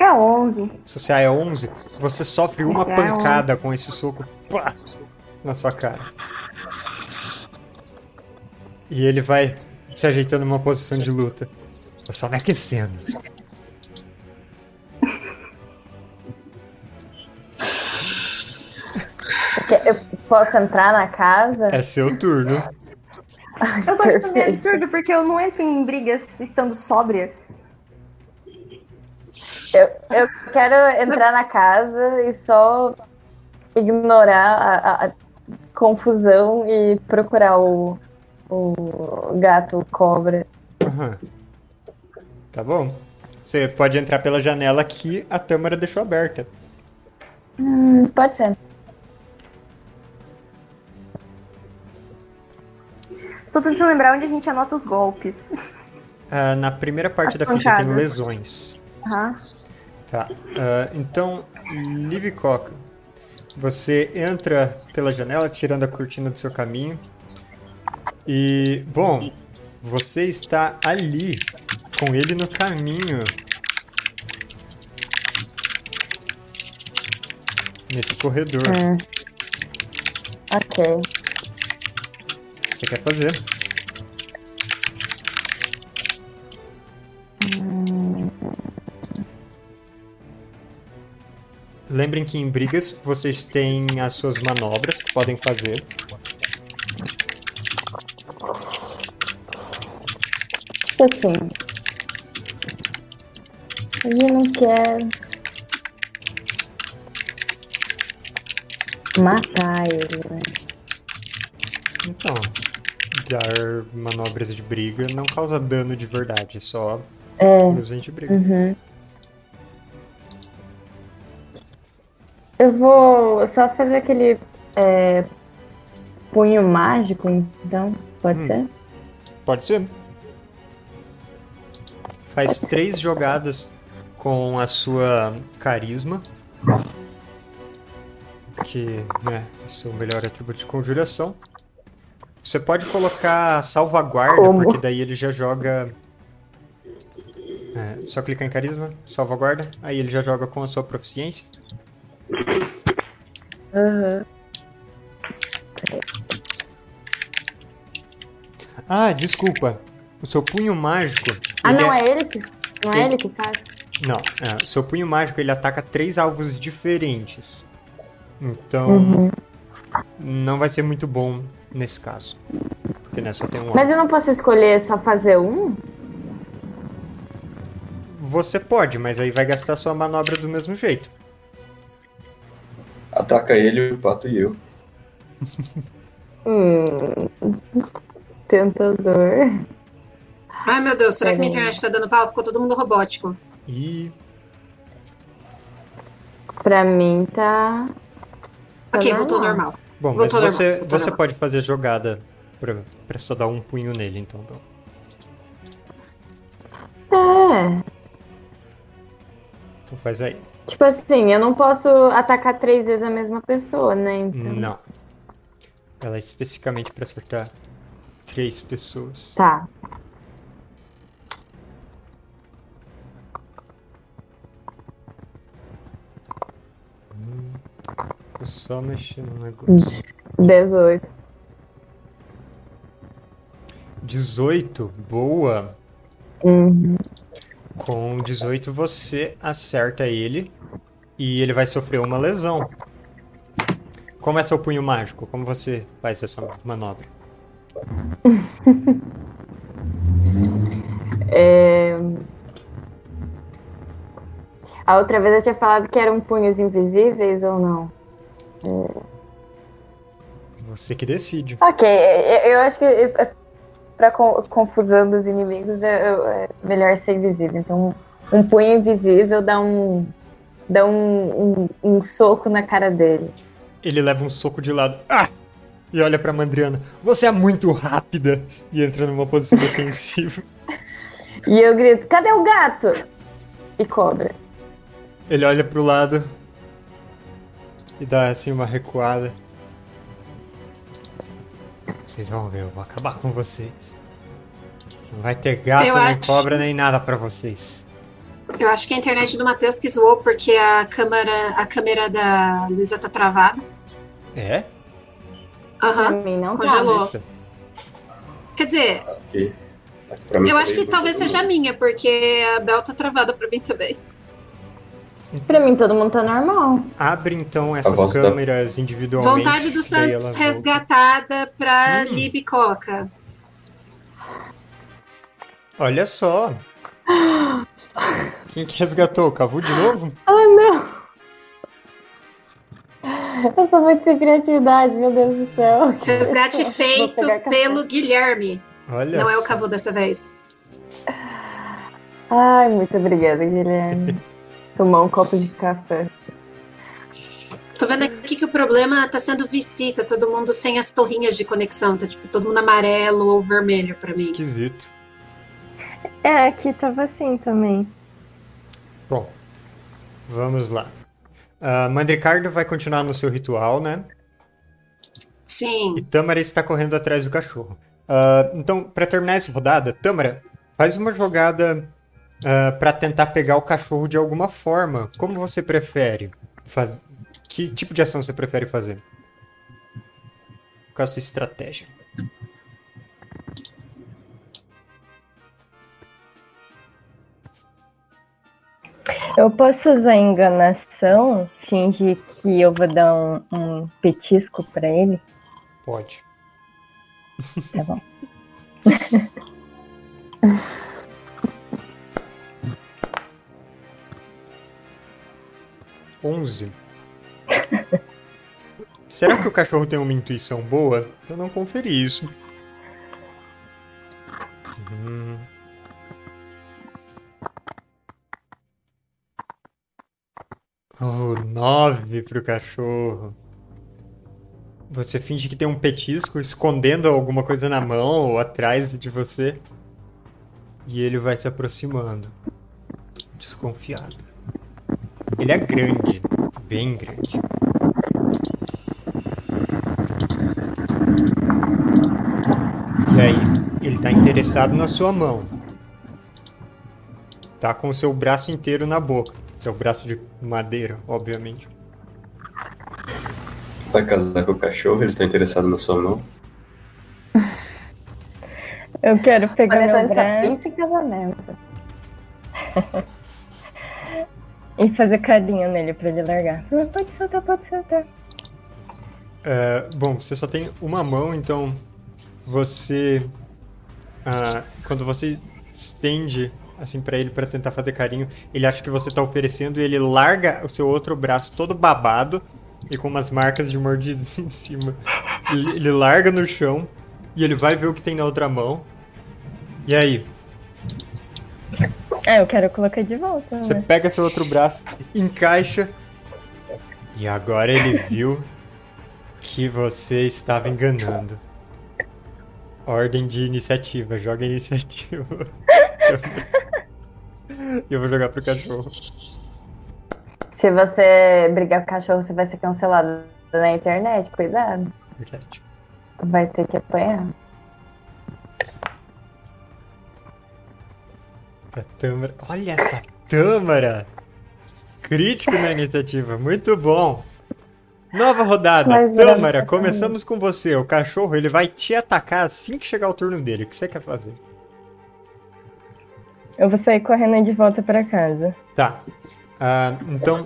É 11. Sua CA é 11. Você sofre uma é pancada com esse soco pá, na sua cara. E ele vai se ajeitando numa posição de luta. Tô só me aquecendo. Eu posso entrar na casa? É seu turno. Eu tô achando meio absurdo porque eu não entro em brigas estando sóbria. Eu, eu quero entrar na casa e só ignorar a, a- confusão e procurar o, o gato cobra. Aham. Tá bom. Você pode entrar pela janela que a Tâmara deixou aberta. Hum, pode ser. Tô tentando lembrar onde a gente anota os golpes. Ah, na primeira parte As da ficha tem pancadas. lesões. Aham. Tá. ah, então, Liv Coca, você entra pela janela, tirando a cortina do seu caminho. E, bom, você está ali, com ele no caminho. Nesse corredor. Hum. Ok. Você quer fazer? Lembrem que em brigas vocês têm as suas manobras que podem fazer. Assim. A gente não quer matar ele, né? Então, dar manobras de briga não causa dano de verdade, só É. lesões de briga. Uhum. Eu vou só fazer aquele é, punho mágico, então, pode Hum. ser? Pode ser. Faz três jogadas com a sua carisma. Que né, é o seu melhor atributo de conjuração. Você pode colocar salvaguarda, Como? porque daí ele já joga. É, só clicar em carisma, salvaguarda, aí ele já joga com a sua proficiência. Aham. Ah, desculpa. O seu punho mágico. Ah, não é ele que. Não é Ele- ele que faz? Não, é, o seu punho mágico ele ataca três alvos diferentes. Então, Uhum. não vai ser muito bom nesse caso. Porque né, só tem um. Mas eu não posso escolher só fazer um? Você pode, mas aí vai gastar sua manobra do mesmo jeito. Ataca ele, o pato e eu. Hum. Tentador. Ai, meu Deus, será que minha Uhum. internet tá dando pau? Ficou todo mundo robótico. E Pra mim tá. Tá ok, voltou normal. Bom, mas você, você pode fazer jogada pra, pra só dar um punho nele, então. Então É. então faz aí. Tipo assim, eu não posso atacar três vezes a mesma pessoa, né? Então. Não. Ela é especificamente pra acertar três pessoas. Tá. Vou só mexer no negócio. 18. 18, boa. Uhum. Com 18 você acerta ele e ele vai sofrer uma lesão. Como é seu punho mágico? Como você faz essa manobra? É... A outra vez eu tinha falado que eram punhos invisíveis ou não? Você que decide. Ok, eu, eu acho que é, pra con- confusão dos inimigos é, é melhor ser invisível. Então, um punho invisível dá um. dá um, um, um soco na cara dele. Ele leva um soco de lado. Ah! E olha pra Mandriana. Você é muito rápida! E entra numa posição defensiva. E eu grito: cadê o gato? E cobra. Ele olha pro lado. E dá assim uma recuada. Vocês vão ver, eu vou acabar com vocês. Não vai ter gato, Eu nem acho. cobra, nem nada pra vocês. Eu acho que a internet do Matheus que zoou porque a câmera, a câmera da Luísa tá travada. É? Aham. tá. Congelou. Eita. Quer dizer. Aqui pra mim eu tá acho que talvez seja minha, porque a Bel tá travada pra mim também. Pra mim todo mundo tá normal. Abre então essas voz tá- câmeras individualmente. Vontade do Santos volta. resgatada pra Hum. Lib Coca. Olha só. Quem que resgatou? O Cavu de novo? Ah, não! Eu sou muito sem criatividade, meu Deus do céu. Resgate feito pelo Guilherme. Olha Não é o só. Cavu dessa vez. Ai, muito obrigada, Guilherme. Tomar um copo de café. Tô vendo aqui que o problema tá sendo visita, todo mundo sem as torrinhas de conexão. Tá tipo todo mundo amarelo ou vermelho pra mim. Esquisito. É, aqui tava assim também. Bom, vamos lá. Uh, Mandricardo vai continuar no seu ritual, né? Sim. E Tâmara está correndo atrás do cachorro. Ah, então, para terminar essa rodada, Tâmara, faz uma jogada para tentar pegar o cachorro de alguma forma. Como você prefere? Faz... Que tipo de ação você prefere fazer? Qual a sua estratégia? Eu posso usar enganação, fingir que eu vou dar um, um petisco pra ele? Pode. Tá bom. Onze. Será que o cachorro tem uma intuição boa? Eu não conferi isso. Hum. Oh, nove pro cachorro. Você finge que tem um petisco escondendo alguma coisa na mão ou atrás de você. E ele vai se aproximando. Desconfiado. Ele é grande, bem grande. E aí, ele tá interessado na sua mão. Tá com o seu braço inteiro na boca. Seu braço de madeira, obviamente. Vai casar com o cachorro, ele tá interessado na sua mão. Eu quero pegar Panetone meu só braço pensa em casamento. e fazer carinho nele pra ele largar. Pode soltar, pode soltar. É, bom, você só tem uma mão, então você. ah, quando você estende assim para ele para tentar fazer carinho, ele acha que você tá oferecendo e ele larga o seu outro braço todo babado e com umas marcas de mordidas em cima. Ele, ele larga no chão e ele vai ver o que tem na outra mão. E aí, Ah, eu quero colocar de volta, você né? pega seu outro braço, encaixa. E agora ele viu que você estava enganando. Ordem de iniciativa, joga a iniciativa. E eu vou jogar pro cachorro. Se você brigar com o cachorro, você vai ser cancelado na internet. Cuidado. Verdade. Vai ter que apanhar. Pra Tâmara. Olha essa Tâmara! Crítico na iniciativa, muito bom. Nova rodada. Mas Tâmara, começamos com você. O cachorro ele vai te atacar assim que chegar o turno dele. O que você quer fazer? Eu vou sair correndo de volta pra casa. Tá. Ah, então,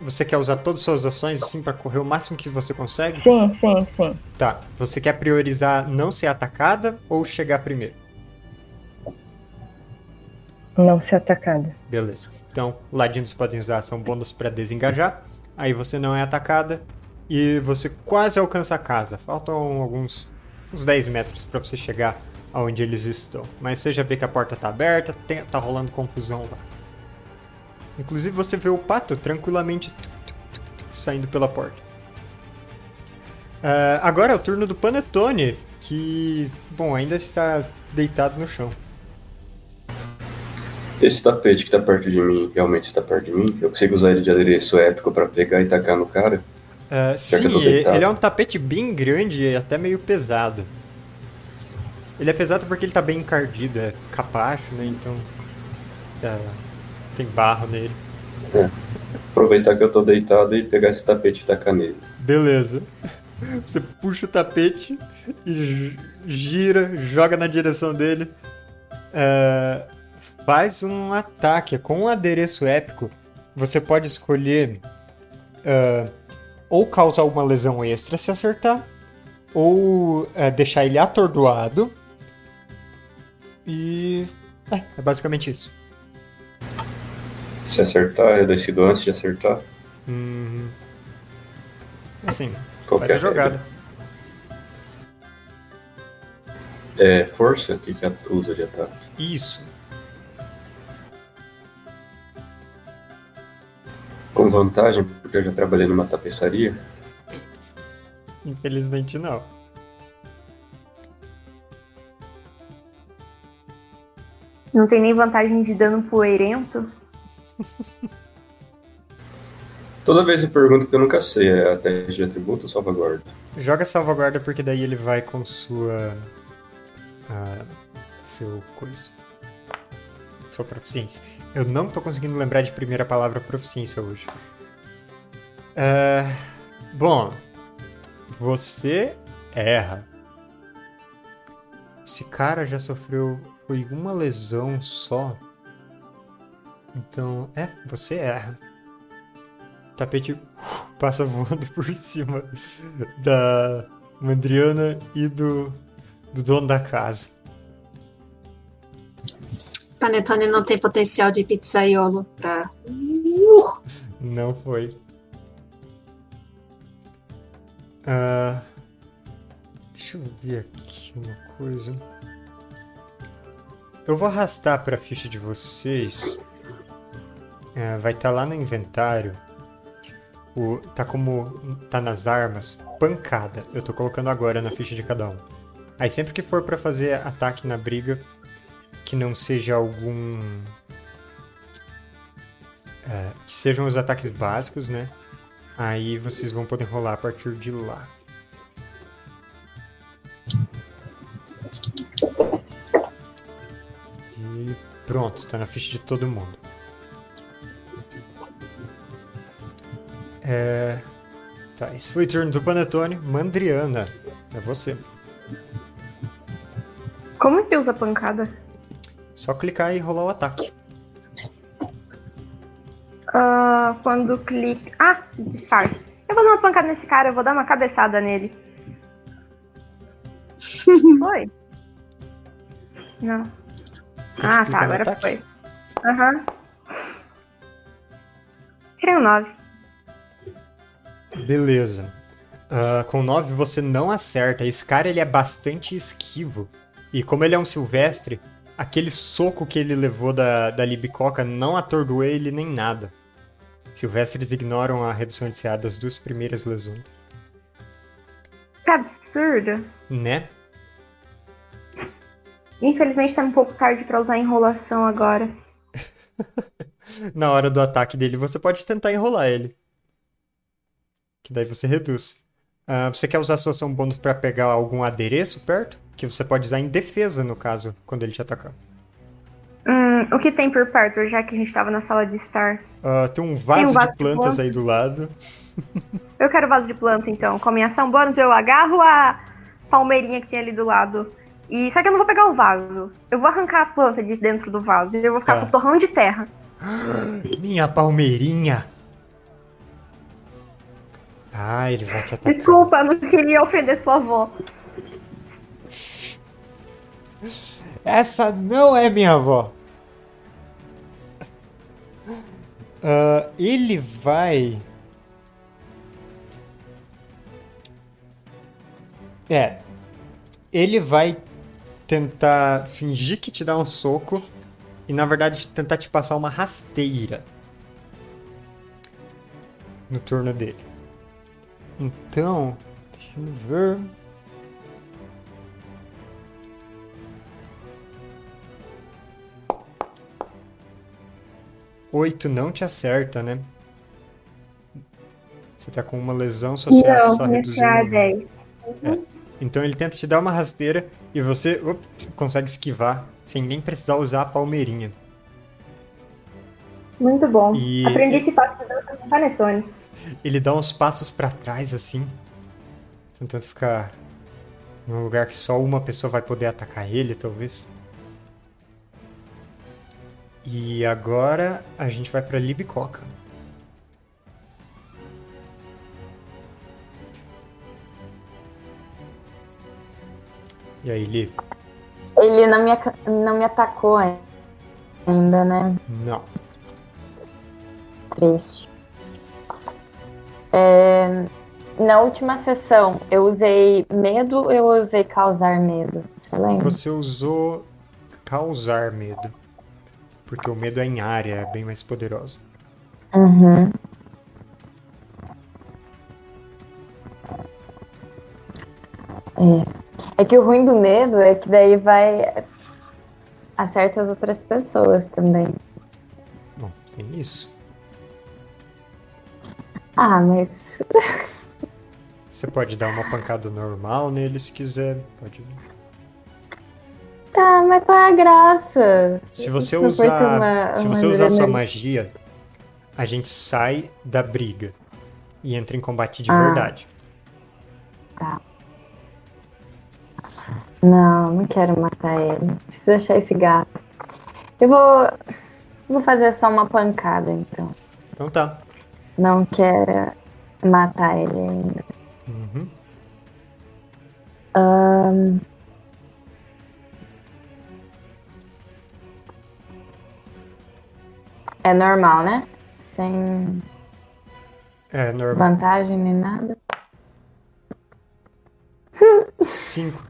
você quer usar todas as suas ações assim pra correr o máximo que você consegue? Sim, sim, sim. Tá. Você quer priorizar não ser atacada ou chegar primeiro? Não ser atacada. Beleza. Então, ladinos podem usar ação bônus pra desengajar. Aí você não é atacada. E você quase alcança a casa. Faltam alguns uns 10 metros pra você chegar aonde eles estão. Mas você já vê que a porta tá aberta, tem- tá rolando confusão lá. Inclusive você vê o pato tranquilamente saindo pela porta. Ah, agora é o turno do Panetone, que, bom, ainda está deitado no chão. Esse tapete que tá perto de mim realmente está perto de mim? Eu consigo usar ele de adereço épico pra pegar e tacar no cara? Eu sim, ele é um tapete bem grande e até meio pesado. Ele é pesado porque ele tá bem encardido, é capacho, né? Então. tá- tem barro nele. Aproveitar que eu tô deitado e pegar esse tapete e tacar nele. Beleza. Você puxa o tapete e gi- gira, joga na direção dele. É, faz um ataque com um adereço épico. Você pode escolher é, ou causar uma lesão extra se acertar, ou é, deixar ele atordoado. E. É, é basicamente isso. Se acertar, eu decido antes de acertar. Hum, assim, Qualquer faz a jogada. É força? O que, que usa de ataque? Isso. Com vantagem, porque eu já trabalhei numa tapeçaria. Infelizmente não. Não tem nem vantagem de dano poeirento. Toda vez eu pergunto que eu nunca sei, é a teste de atributo ou salvaguarda? Joga salvaguarda porque daí ele vai com sua. ah, seu coisa. Sua proficiência. Eu não tô conseguindo lembrar de primeira palavra proficiência hoje. Ah, bom, você erra. Esse cara já sofreu foi uma lesão só. Então, é, você erra. O tapete uh, passa voando por cima da Mandriana e do, do dono da casa. Panetone não tem potencial de pizzaiolo pra. Uh, Não foi. Ah, deixa eu ver aqui uma coisa. Eu vou arrastar para a ficha de vocês. Ah, vai estar lá no inventário. O, tá como. tá nas armas. Pancada. Eu tô colocando agora na ficha de cada um. Aí sempre que for para fazer ataque na briga, que não seja algum. É, que sejam os ataques básicos, né? Aí vocês vão poder rolar a partir de lá. E pronto, tá na ficha de todo mundo. É... Tá, esse foi o turno do Panetone. Mandriana, é você. Como que usa pancada? Só clicar e rolar o ataque. Ah, quando clica. Ah, disfarce. Eu vou dar uma pancada nesse cara, eu vou dar uma cabeçada nele. foi? Não. Ah, tá, agora ataque? foi. Aham. Tirei um 9. Beleza. Ah, com 9 você não acerta. Esse cara ele é bastante esquivo. E como ele é um silvestre, aquele soco que ele levou da, da Libicoca não atordoou ele nem nada. Silvestres ignoram a redução de CA das duas primeiras lesões. Que absurdo. Né? Infelizmente tá um pouco tarde pra usar enrolação agora. Na hora do ataque dele, você pode tentar enrolar ele. Que daí você reduz. Ah, você quer usar a sua ação bônus pra pegar algum adereço perto? Que você pode usar em defesa, no caso, quando ele te atacar. Hum, o que tem por perto, já que a gente tava na sala de estar? Ah, tem um vaso, vaso de de plantas plantas. aí do lado. Eu quero vaso de planta, então. Com a minha ação bônus, eu agarro a palmeirinha que tem ali do lado. E só que eu não vou pegar o vaso. Eu vou arrancar a planta de dentro do vaso. E eu vou ficar Tá. com o torrão de terra. Minha palmeirinha! Ah, ele vai te atacar. Desculpa, eu não queria ofender sua avó. Essa não é minha avó. Ah, ele vai. É. Ele vai tentar fingir que te dá um soco e na verdade tentar te passar uma rasteira no turno dele. Então, deixa eu ver. Oito não te acerta, né? Você tá com uma lesão social só Não, nesse reduzindo. A um. 10. Então ele tenta te dar uma rasteira e você op, consegue esquivar sem nem precisar usar a palmeirinha. Muito bom. E- Aprendi esse passo com o Panetone. Ele dá uns passos pra trás assim, tentando ficar num lugar que só uma pessoa vai poder atacar ele, talvez. E agora a gente vai pra Libicoca. E aí, Lib? Ele não me, não me atacou ainda, né? Não. Triste. É, na última sessão, eu usei medo ou eu usei causar medo? Você lembra? Você usou causar medo. Porque o medo é em área, é bem mais poderoso. Uhum. É. É que o ruim do medo é que daí vai. acerta as outras pessoas também. Bom, tem isso. Ah, mas. Você pode dar uma pancada normal nele se quiser. Pode. Tá, mas qual é a graça? Se você Não usar, uma- se uma você usar sua magia, a gente sai da briga e entra em combate de Ah. verdade. Não, não quero matar ele. Preciso achar esse gato. Eu vou. Vou fazer só uma pancada, então. Então tá. Não quero matar ele ainda. Uhum. Ahn. É normal, né? Sem É normal. vantagem nem nada. Cinco.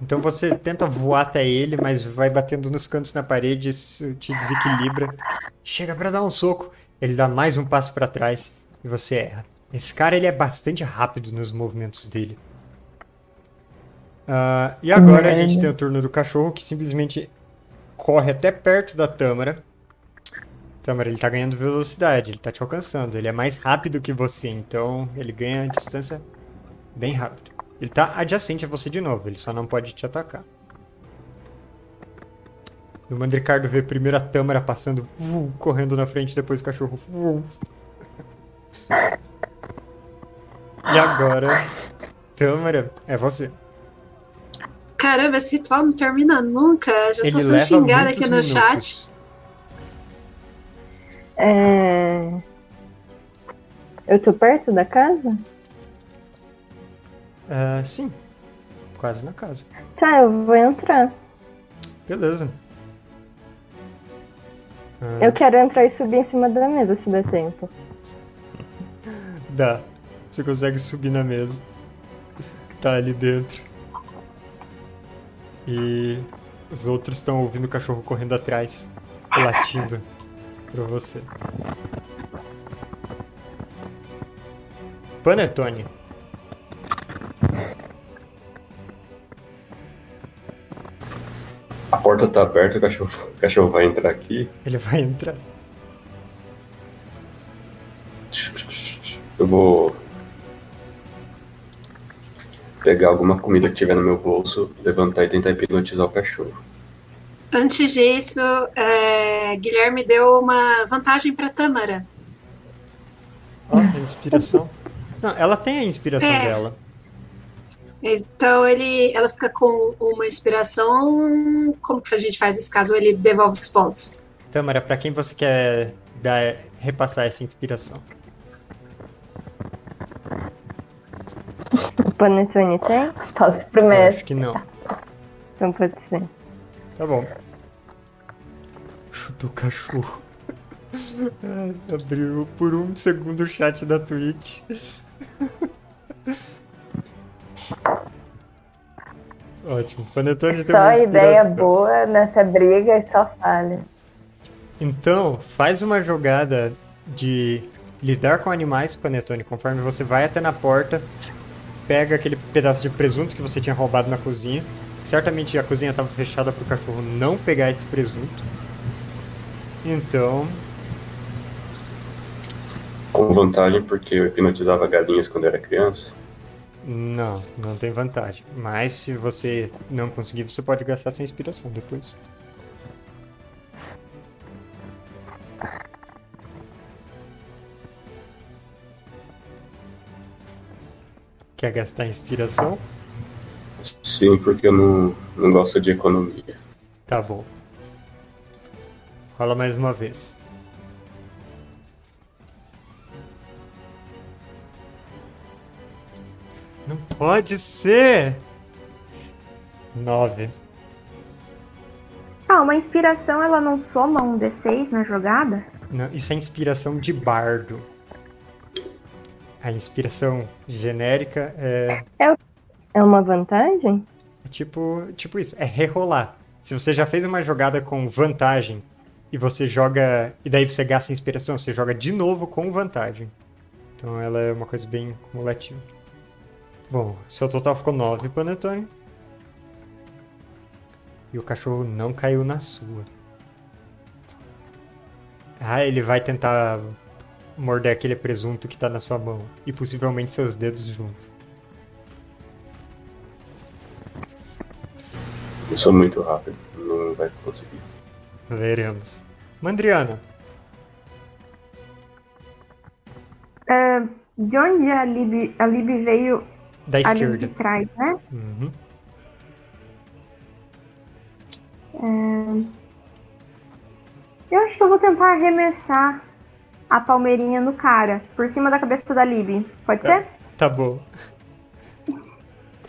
Então você tenta voar até ele, mas vai batendo nos cantos na parede, isso te desequilibra. Chega pra dar um soco, ele dá mais um passo pra trás e você erra. Esse cara ele é bastante rápido nos movimentos dele. Ah, e agora a gente tem o turno do cachorro que simplesmente corre até perto da Tâmara. Tâmara, ele tá ganhando velocidade, ele tá te alcançando. Ele é mais rápido que você, então ele ganha distância bem rápido. Ele tá adjacente a você de novo, ele só não pode te atacar. O Mandricardo vê primeiro a Tâmara passando, uh, correndo na frente, depois o cachorro. uh. E agora, Tâmara, é você. Caramba, esse ritual não termina nunca. Já Ele tô sendo xingada aqui no chat. É... Eu tô perto da casa? Ah, sim, quase na casa. Tá, eu vou entrar. Beleza. Ah, Eu quero entrar e subir em cima da mesa, se der tempo. Dá. Você consegue subir na mesa. Tá ali dentro. E os outros estão ouvindo o cachorro correndo atrás, latindo pra você. Panetone. A porta tá aberta, o cachorro, o cachorro vai entrar aqui. Ele vai entrar. Eu vou pegar alguma comida que tiver no meu bolso, levantar e tentar hipnotizar o cachorro. Antes disso, é, Guilherme deu uma vantagem pra Tâmara. Ó, a inspiração. Não, ela tem a inspiração É. dela. Então ele, ela fica com uma inspiração. Como que a gente faz nesse caso? Ele devolve os pontos. Tâmara, pra quem você quer dar, repassar essa inspiração? O Panetone tem? Só se Eu primeiro. acho que não. Então pode ser. Tá bom. Chutou o cachorro. Ai, abriu por um segundo o chat da Twitch. Ótimo. Panetone tem Só uma ideia boa nessa briga e só falha. Então, faz uma jogada de lidar com animais, Panetone, conforme você vai até na porta, pega aquele pedaço de presunto que você tinha roubado na cozinha. Certamente a cozinha estava fechada para o cachorro não pegar esse presunto. Então, Com vantagem porque eu hipnotizava galinhas quando era criança. não, não tem vantagem. Mas se você não conseguir, você pode gastar sua inspiração depois. Quer gastar inspiração? Sim, porque eu não, não gosto de economia. Tá bom. Rola mais uma vez. Não pode ser! Nove. Ah, uma inspiração ela não soma um D6 na jogada? Não, isso é inspiração de bardo. A inspiração genérica é, É uma vantagem? é tipo, tipo isso, é rerolar. Se você já fez uma jogada com vantagem e você joga. E daí você gasta inspiração, você joga de novo com vantagem. Então ela é uma coisa bem cumulativa. Bom, seu total ficou 9, Panetone. E o cachorro não caiu na sua. Ah, ele vai tentar morder aquele presunto que tá na sua mão. E possivelmente seus dedos juntos. Eu sou muito rápido, não vai conseguir. Veremos. Mandriana, É, de onde a Lib, a Lib veio da ali esquerda. de trás, né? Uhum. Eu acho que eu vou tentar arremessar a palmeirinha no cara, por cima da cabeça da Lib. Pode ser? Tá bom.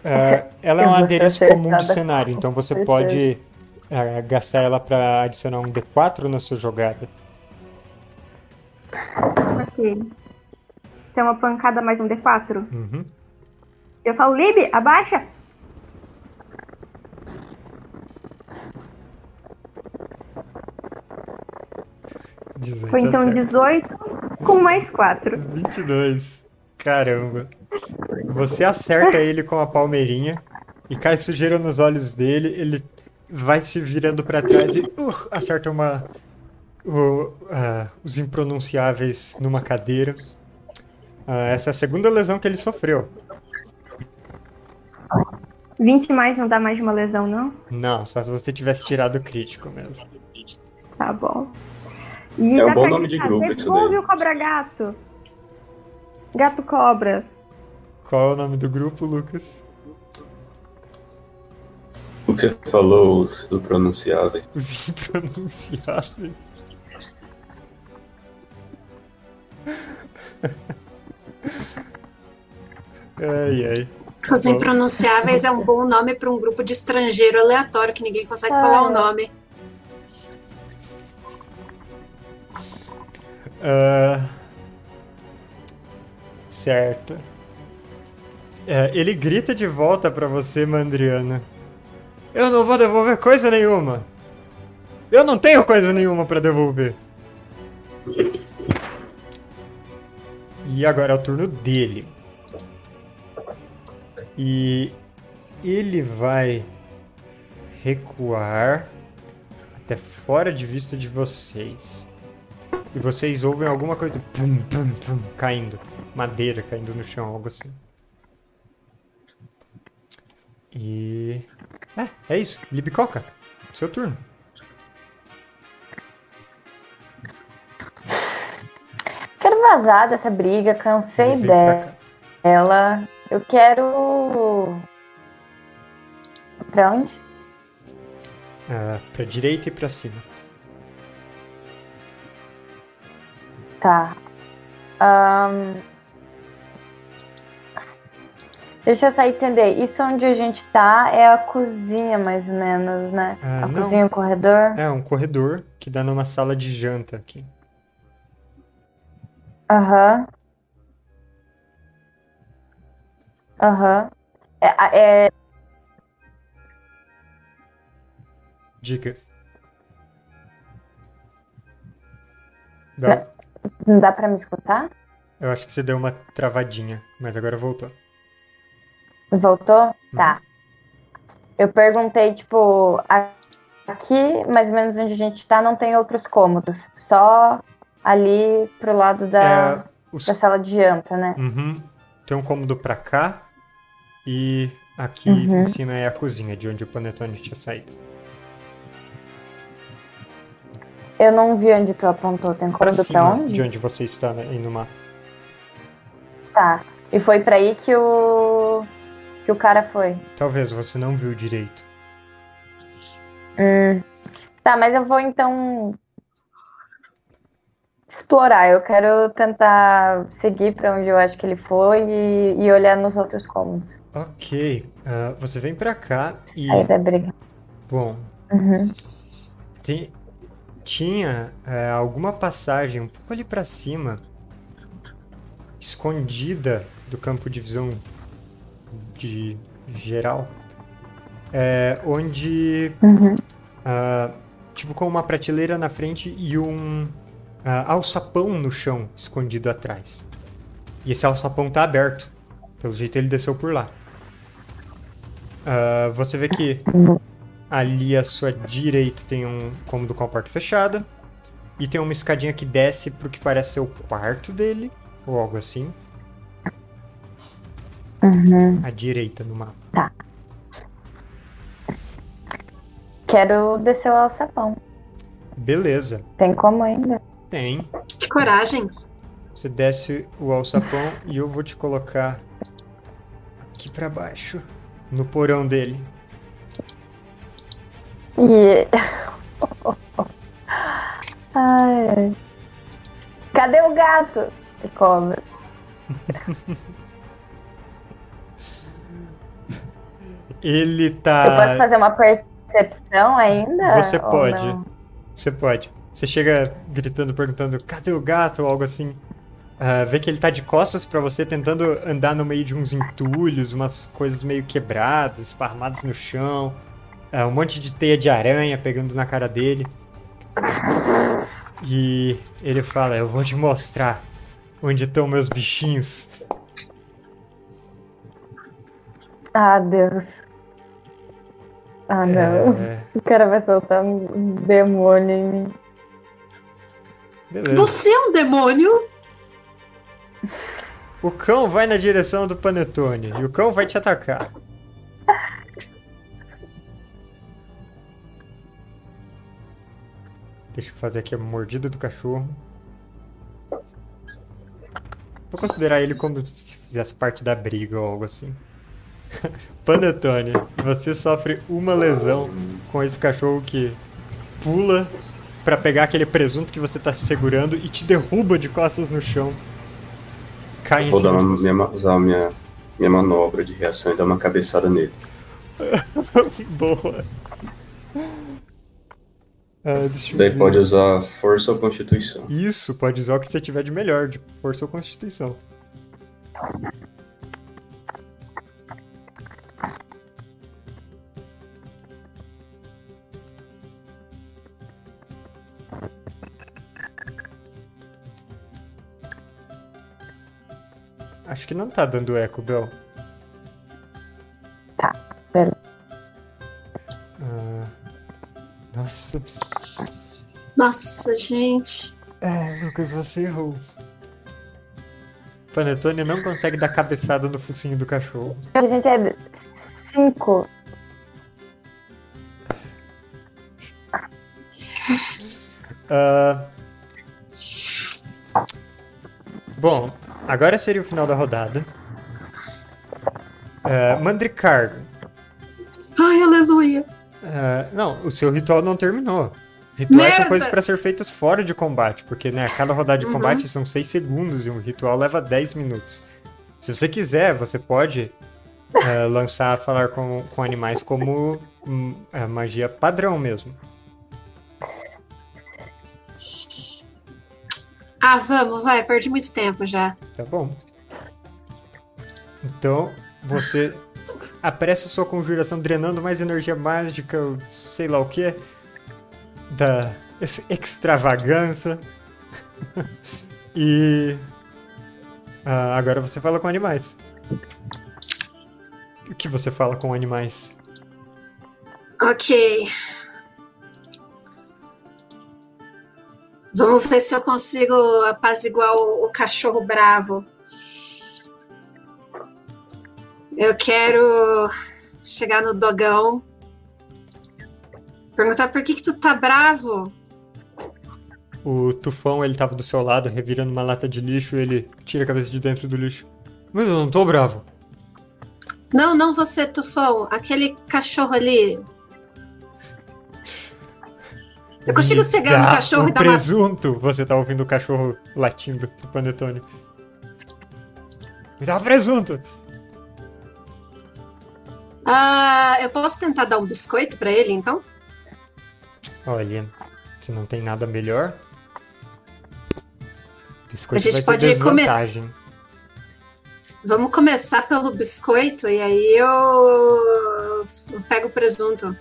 É, ela é um adereço comum do acertada, cenário, então você pode é, gastar ela pra adicionar um D4 na sua jogada. Ok. Tem uma pancada mais um D4. Uhum. Eu falo, Lib, abaixa! Foi então acerta. 18 com mais 4. 22. Caramba. Você acerta ele com a palmeirinha e cai sujeira nos olhos dele. Ele vai se virando pra trás e uh, acerta uma o- ah, os impronunciáveis numa cadeira. Ah, essa é a segunda lesão que ele sofreu. 20 mais não dá mais de uma lesão, não? Não, só se você tivesse tirado o crítico mesmo. Tá bom. E É um bom nome de grupo isso Devolve daí. o cobra gato. Gato cobra. Qual é o nome do grupo, Lucas? O que você falou, os pronunciáveis. Os impronunciáveis. Ai, ai. Os impronunciáveis é um bom nome para um grupo de estrangeiro aleatório que ninguém consegue falar o nome. Ah, certo. É, ele grita de volta pra você, Mandriana. Eu não vou devolver coisa nenhuma. Eu não tenho coisa nenhuma pra devolver. E agora é o turno dele. E ele vai recuar até fora de vista de vocês. E vocês ouvem alguma coisa pum, pum, pum, caindo. Madeira caindo no chão, algo assim. E. É, é isso. Libicoca, seu turno. Quero vazar dessa briga, cansei dela. Eu quero. Pra onde? Ah, pra direita e pra cima. Tá. Ahn, Deixa eu só entender. Isso onde a gente tá é a cozinha, mais ou menos, né? Ah, a não. cozinha e o corredor. É um corredor que dá numa sala de janta aqui. Aham. Aham. É, é. Bel, não dá pra me escutar? eu acho que você deu uma travadinha, mas agora voltou. Voltou? Tá. Eu perguntei, tipo, aqui, mais ou menos onde a gente tá, não tem outros cômodos. Só ali pro lado da, É, os- da sala de janta, né? Uhum. Tem um cômodo pra cá e aqui Uhum. em cima é a cozinha, de onde o Panetone tinha saído. Eu não vi onde tu apontou. Tem Pra cômodo pra cima onde? de onde você está né, no mapa. Tá. E foi pra aí que o. que o cara foi. Talvez você não viu direito. Hum. Tá, mas eu vou então explorar. Eu quero tentar seguir pra onde eu acho que ele foi e, e olhar nos outros cômodos. Ok, ah, você vem pra cá e, Aí da briga. bom, Uhum. tem- tinha é, alguma passagem um pouco ali pra cima, escondida do campo de visão de geral, é, onde Uhum. Ah, tipo com uma prateleira na frente e um ah, alçapão no chão escondido atrás. E esse alçapão tá aberto. Pelo jeito ele desceu por lá. Ah, você vê que ali à sua direita tem um cômodo com a porta fechada. E tem uma escadinha que desce pro que parece ser o quarto dele, ou algo assim. Uhum. À direita no mapa. Quero descer o alçapão. Beleza, Tem como ainda? tem. Que coragem. Você desce o alçapão e eu vou te colocar aqui pra baixo, no porão dele. E. Ai, ai. Cadê o gato? E cobra. Ele Eu posso tá. fazer uma percepção ainda? Você pode. não? Você pode. Você chega gritando, perguntando: cadê o gato? ou algo assim. Ah, vê que ele tá de costas pra você, tentando andar no meio de uns entulhos, umas coisas meio quebradas, esparramadas no chão. ah, um monte de teia de aranha pegando na cara dele. E ele fala: Eu vou te mostrar onde estão meus bichinhos. Ah, Deus. Ah, não. É, O cara vai soltar um demônio em mim. beleza. Você é um demônio? O cão vai na direção do Panetone e o cão vai te atacar. Deixa eu fazer aqui a mordida do cachorro. Vou considerar ele como se fizesse parte da briga ou algo assim. Panetone, você sofre uma lesão com esse cachorro que pula pra pegar aquele presunto que você tá segurando e te derruba de costas no chão. Cai em Vou dar cima você. minha, usar a minha, minha manobra de reação e dar uma cabeçada nele. Boa. Eu Daí ver. pode usar força ou constituição. Isso, pode usar o que você tiver de melhor, de força ou constituição. Acho que não tá dando eco, Bel. Tá, pera. Ah, nossa. Nossa, gente. É, Lucas, você errou. Panetone não consegue dar cabeçada no focinho do cachorro. A gente é cinco. Ah, Bom, agora seria o final da rodada. Ah, Mandricar. Ai, aleluia. ah, não, o seu ritual não terminou. Rituais são Merda! coisas para ser feitas fora de combate, porque né, cada rodada de Uhum. combate são 6 segundos e um ritual leva 10 minutos. Se você quiser, você pode ah, lançar falar com, com animais como a magia padrão mesmo. Ah, vamos, vai, perdi muito tempo já. Tá bom. Então, você apressa sua conjuração drenando mais energia mágica, ou sei lá o que, da extravagância. e ah, agora você fala com animais. O que você fala com animais? Ok. Vamos ver se eu consigo apaziguar o, o cachorro bravo. Eu quero chegar no dogão. Perguntar por que, que tu tá bravo? O tufão, ele tava do seu lado, revirando uma lata de lixo, ele tira a cabeça de dentro do lixo. Mas eu não tô bravo. Não, não você, tufão. Aquele cachorro ali. Eu consigo Me chegar no dá cachorro e dar uma. presunto. Você tá ouvindo o cachorro latindo pro panetone. Me dá um presunto. Ah, eu posso tentar dar um biscoito pra ele, então? Olha, se não tem nada melhor. Biscoito A gente pode desvantagem. Vamos começar pelo biscoito e aí eu, eu pego o presunto.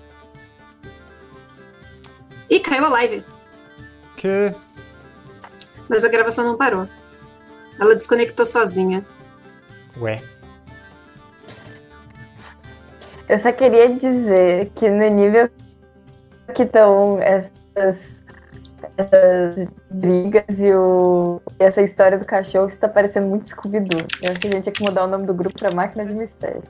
Ih, caiu a live, Que mas a gravação não parou. Ela desconectou sozinha. Ué, Eu só queria dizer que no nível que estão essas, essas brigas e, o, e essa história do cachorro, isso tá parecendo muito Scooby-Doo. Eu acho que a gente tinha que mudar o nome do grupo pra Máquina de Mistério.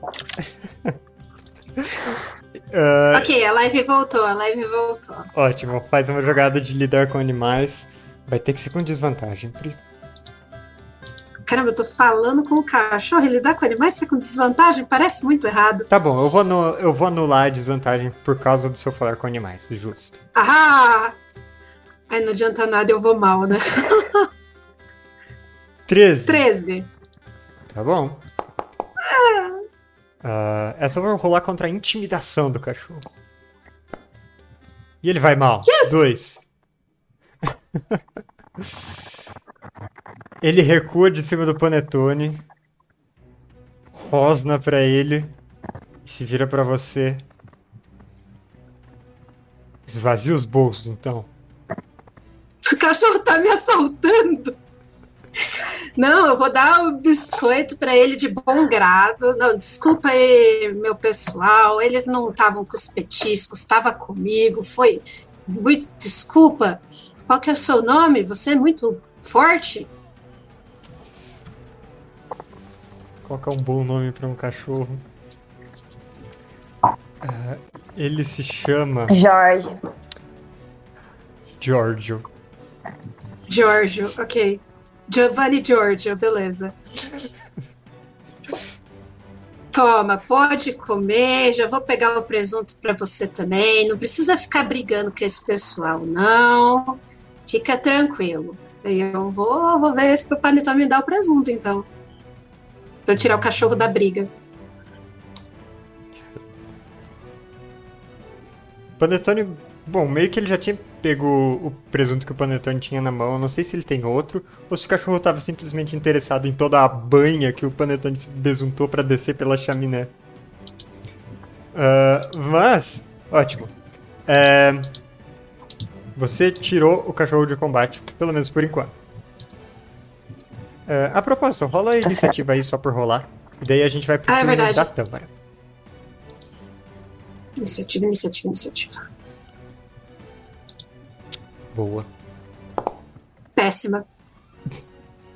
ah, Ok, a live voltou, a live voltou. ótimo. Faz uma jogada de lidar com animais. Vai ter que ser com desvantagem, Pri. Caramba, eu tô falando com o cachorro, ele dá com animais, você com desvantagem? Parece muito errado. Tá bom, eu vou, anu- eu vou anular a desvantagem por causa do seu falar com animais. Justo. Ah! Ai, não adianta nada, eu vou mal, né? 13. 13. Tá bom. Ah, essa eu vou rolar contra a intimidação do cachorro. E ele vai mal. Dois. ele recua de cima do panetone. Rosna pra ele. E se vira pra você. Esvazia os bolsos, então. O cachorro tá me assaltando. Não, eu vou dar o biscoito pra ele de bom grado. Não, desculpa aí, meu pessoal. Eles não estavam com os petiscos, estava comigo. Foi muito desculpa. Qual que é o seu nome? Você é muito forte. Qual que é um bom nome pra um cachorro? Ah, ele se chama Jorge. Giorgio. Giorgio, ok. Giovanni Giorgio, beleza. Toma, pode comer. Já vou pegar o presunto pra você também. Não precisa ficar brigando com esse pessoal, não. Fica tranquilo. Eu vou, vou ver se o panetone me dá o presunto, então. Pra eu tirar o cachorro da briga. Panetone, bom, meio que ele já tinha pego o presunto que o Panetone tinha na mão. Não sei se ele tem outro, ou se o cachorro tava simplesmente interessado em toda a banha que o Panetone se besuntou pra descer pela chaminé. Ah, mas, ótimo. É, você tirou o cachorro de combate, pelo menos por enquanto. É, a propósito, rola a iniciativa aí só por rolar. E daí a gente vai pro Ah, é da Tâmara. Iniciativa, iniciativa, iniciativa. Boa. Péssima.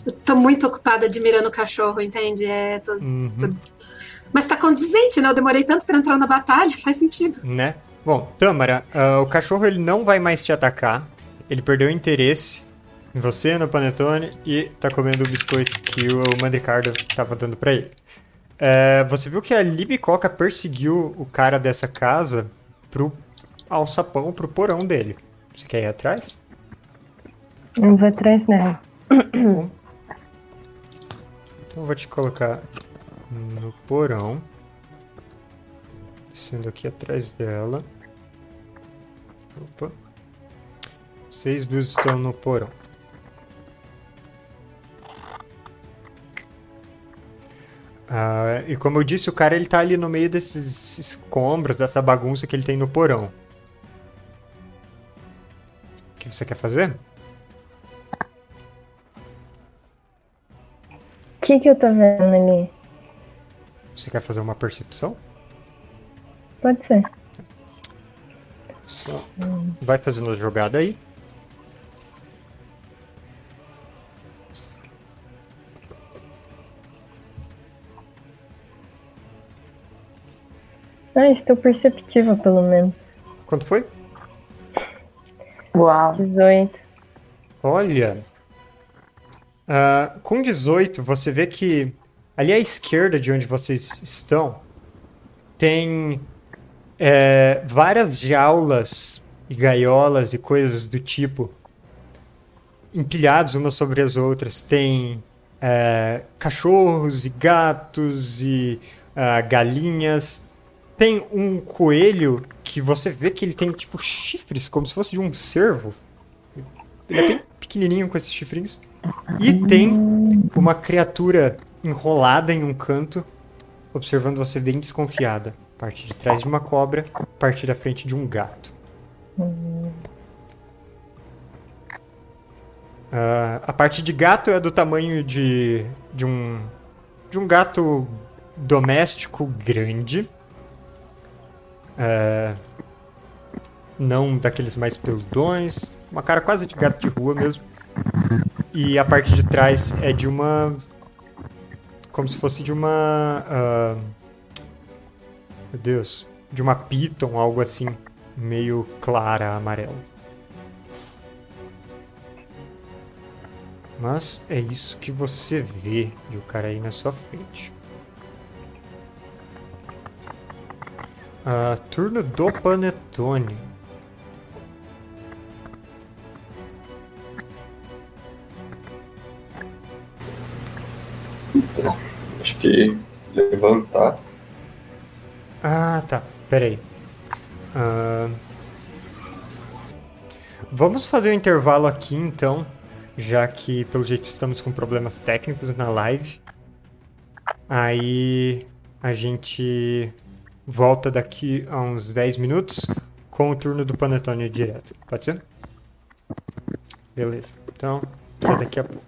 Eu tô muito ocupada admirando o cachorro, entende? É, tô- Uhum. Mas tá condizente, né? Eu demorei tanto pra entrar na batalha, faz sentido. Né? Bom, Tâmara, ah, o cachorro ele não vai mais te atacar. Ele perdeu o interesse em você, no Panetone, e tá comendo o biscoito que o Mandricardo tava dando pra ele. É, você viu que a Libicoca perseguiu o cara dessa casa pro alçapão, pro porão dele. Você quer ir atrás? Eu vou atrás dela. Então eu vou te colocar no porão. Sendo aqui atrás dela. Opa. Vocês duas estão no porão. Ah, e como eu disse, o cara ele tá ali no meio desses escombros, dessa bagunça que ele tem no porão. O que você quer fazer? O que, que eu tô vendo ali? Você quer fazer uma percepção? Pode ser. Só vai fazendo a jogada aí. Ah, estou perceptiva, pelo menos. Quanto foi? Uau. 18. Olha. ah, com 18, você vê que ali à esquerda de onde vocês estão tem é, várias jaulas e gaiolas e coisas do tipo empilhados umas sobre as outras. Tem é, cachorros e gatos e ah, galinhas. Tem um coelho que você vê que ele tem tipo chifres, como se fosse de um cervo. Ele é bem pequenininho com esses chifrinhos. E tem uma criatura enrolada em um canto, observando você bem desconfiada. Parte de trás de uma cobra, parte da frente de um gato. Ah, a parte de gato é do tamanho de, de um de um gato doméstico grande. É, não daqueles mais peludões, uma cara quase de gato de rua mesmo. E a parte de trás é de uma como se fosse de uma ah, meu Deus, de uma piton, algo assim, meio clara, amarela. Mas é isso que você vê e o cara aí na sua frente. Ah, turno do Panetone. Acho que levantar. Ah, tá. Peraí. Ah, Vamos fazer um intervalo aqui então, já que pelo jeito estamos com problemas técnicos na live. Aí a gente volta daqui a uns 10 minutos com o turno do Panetone direto. Pode ser? Beleza. Então, até daqui a pouco.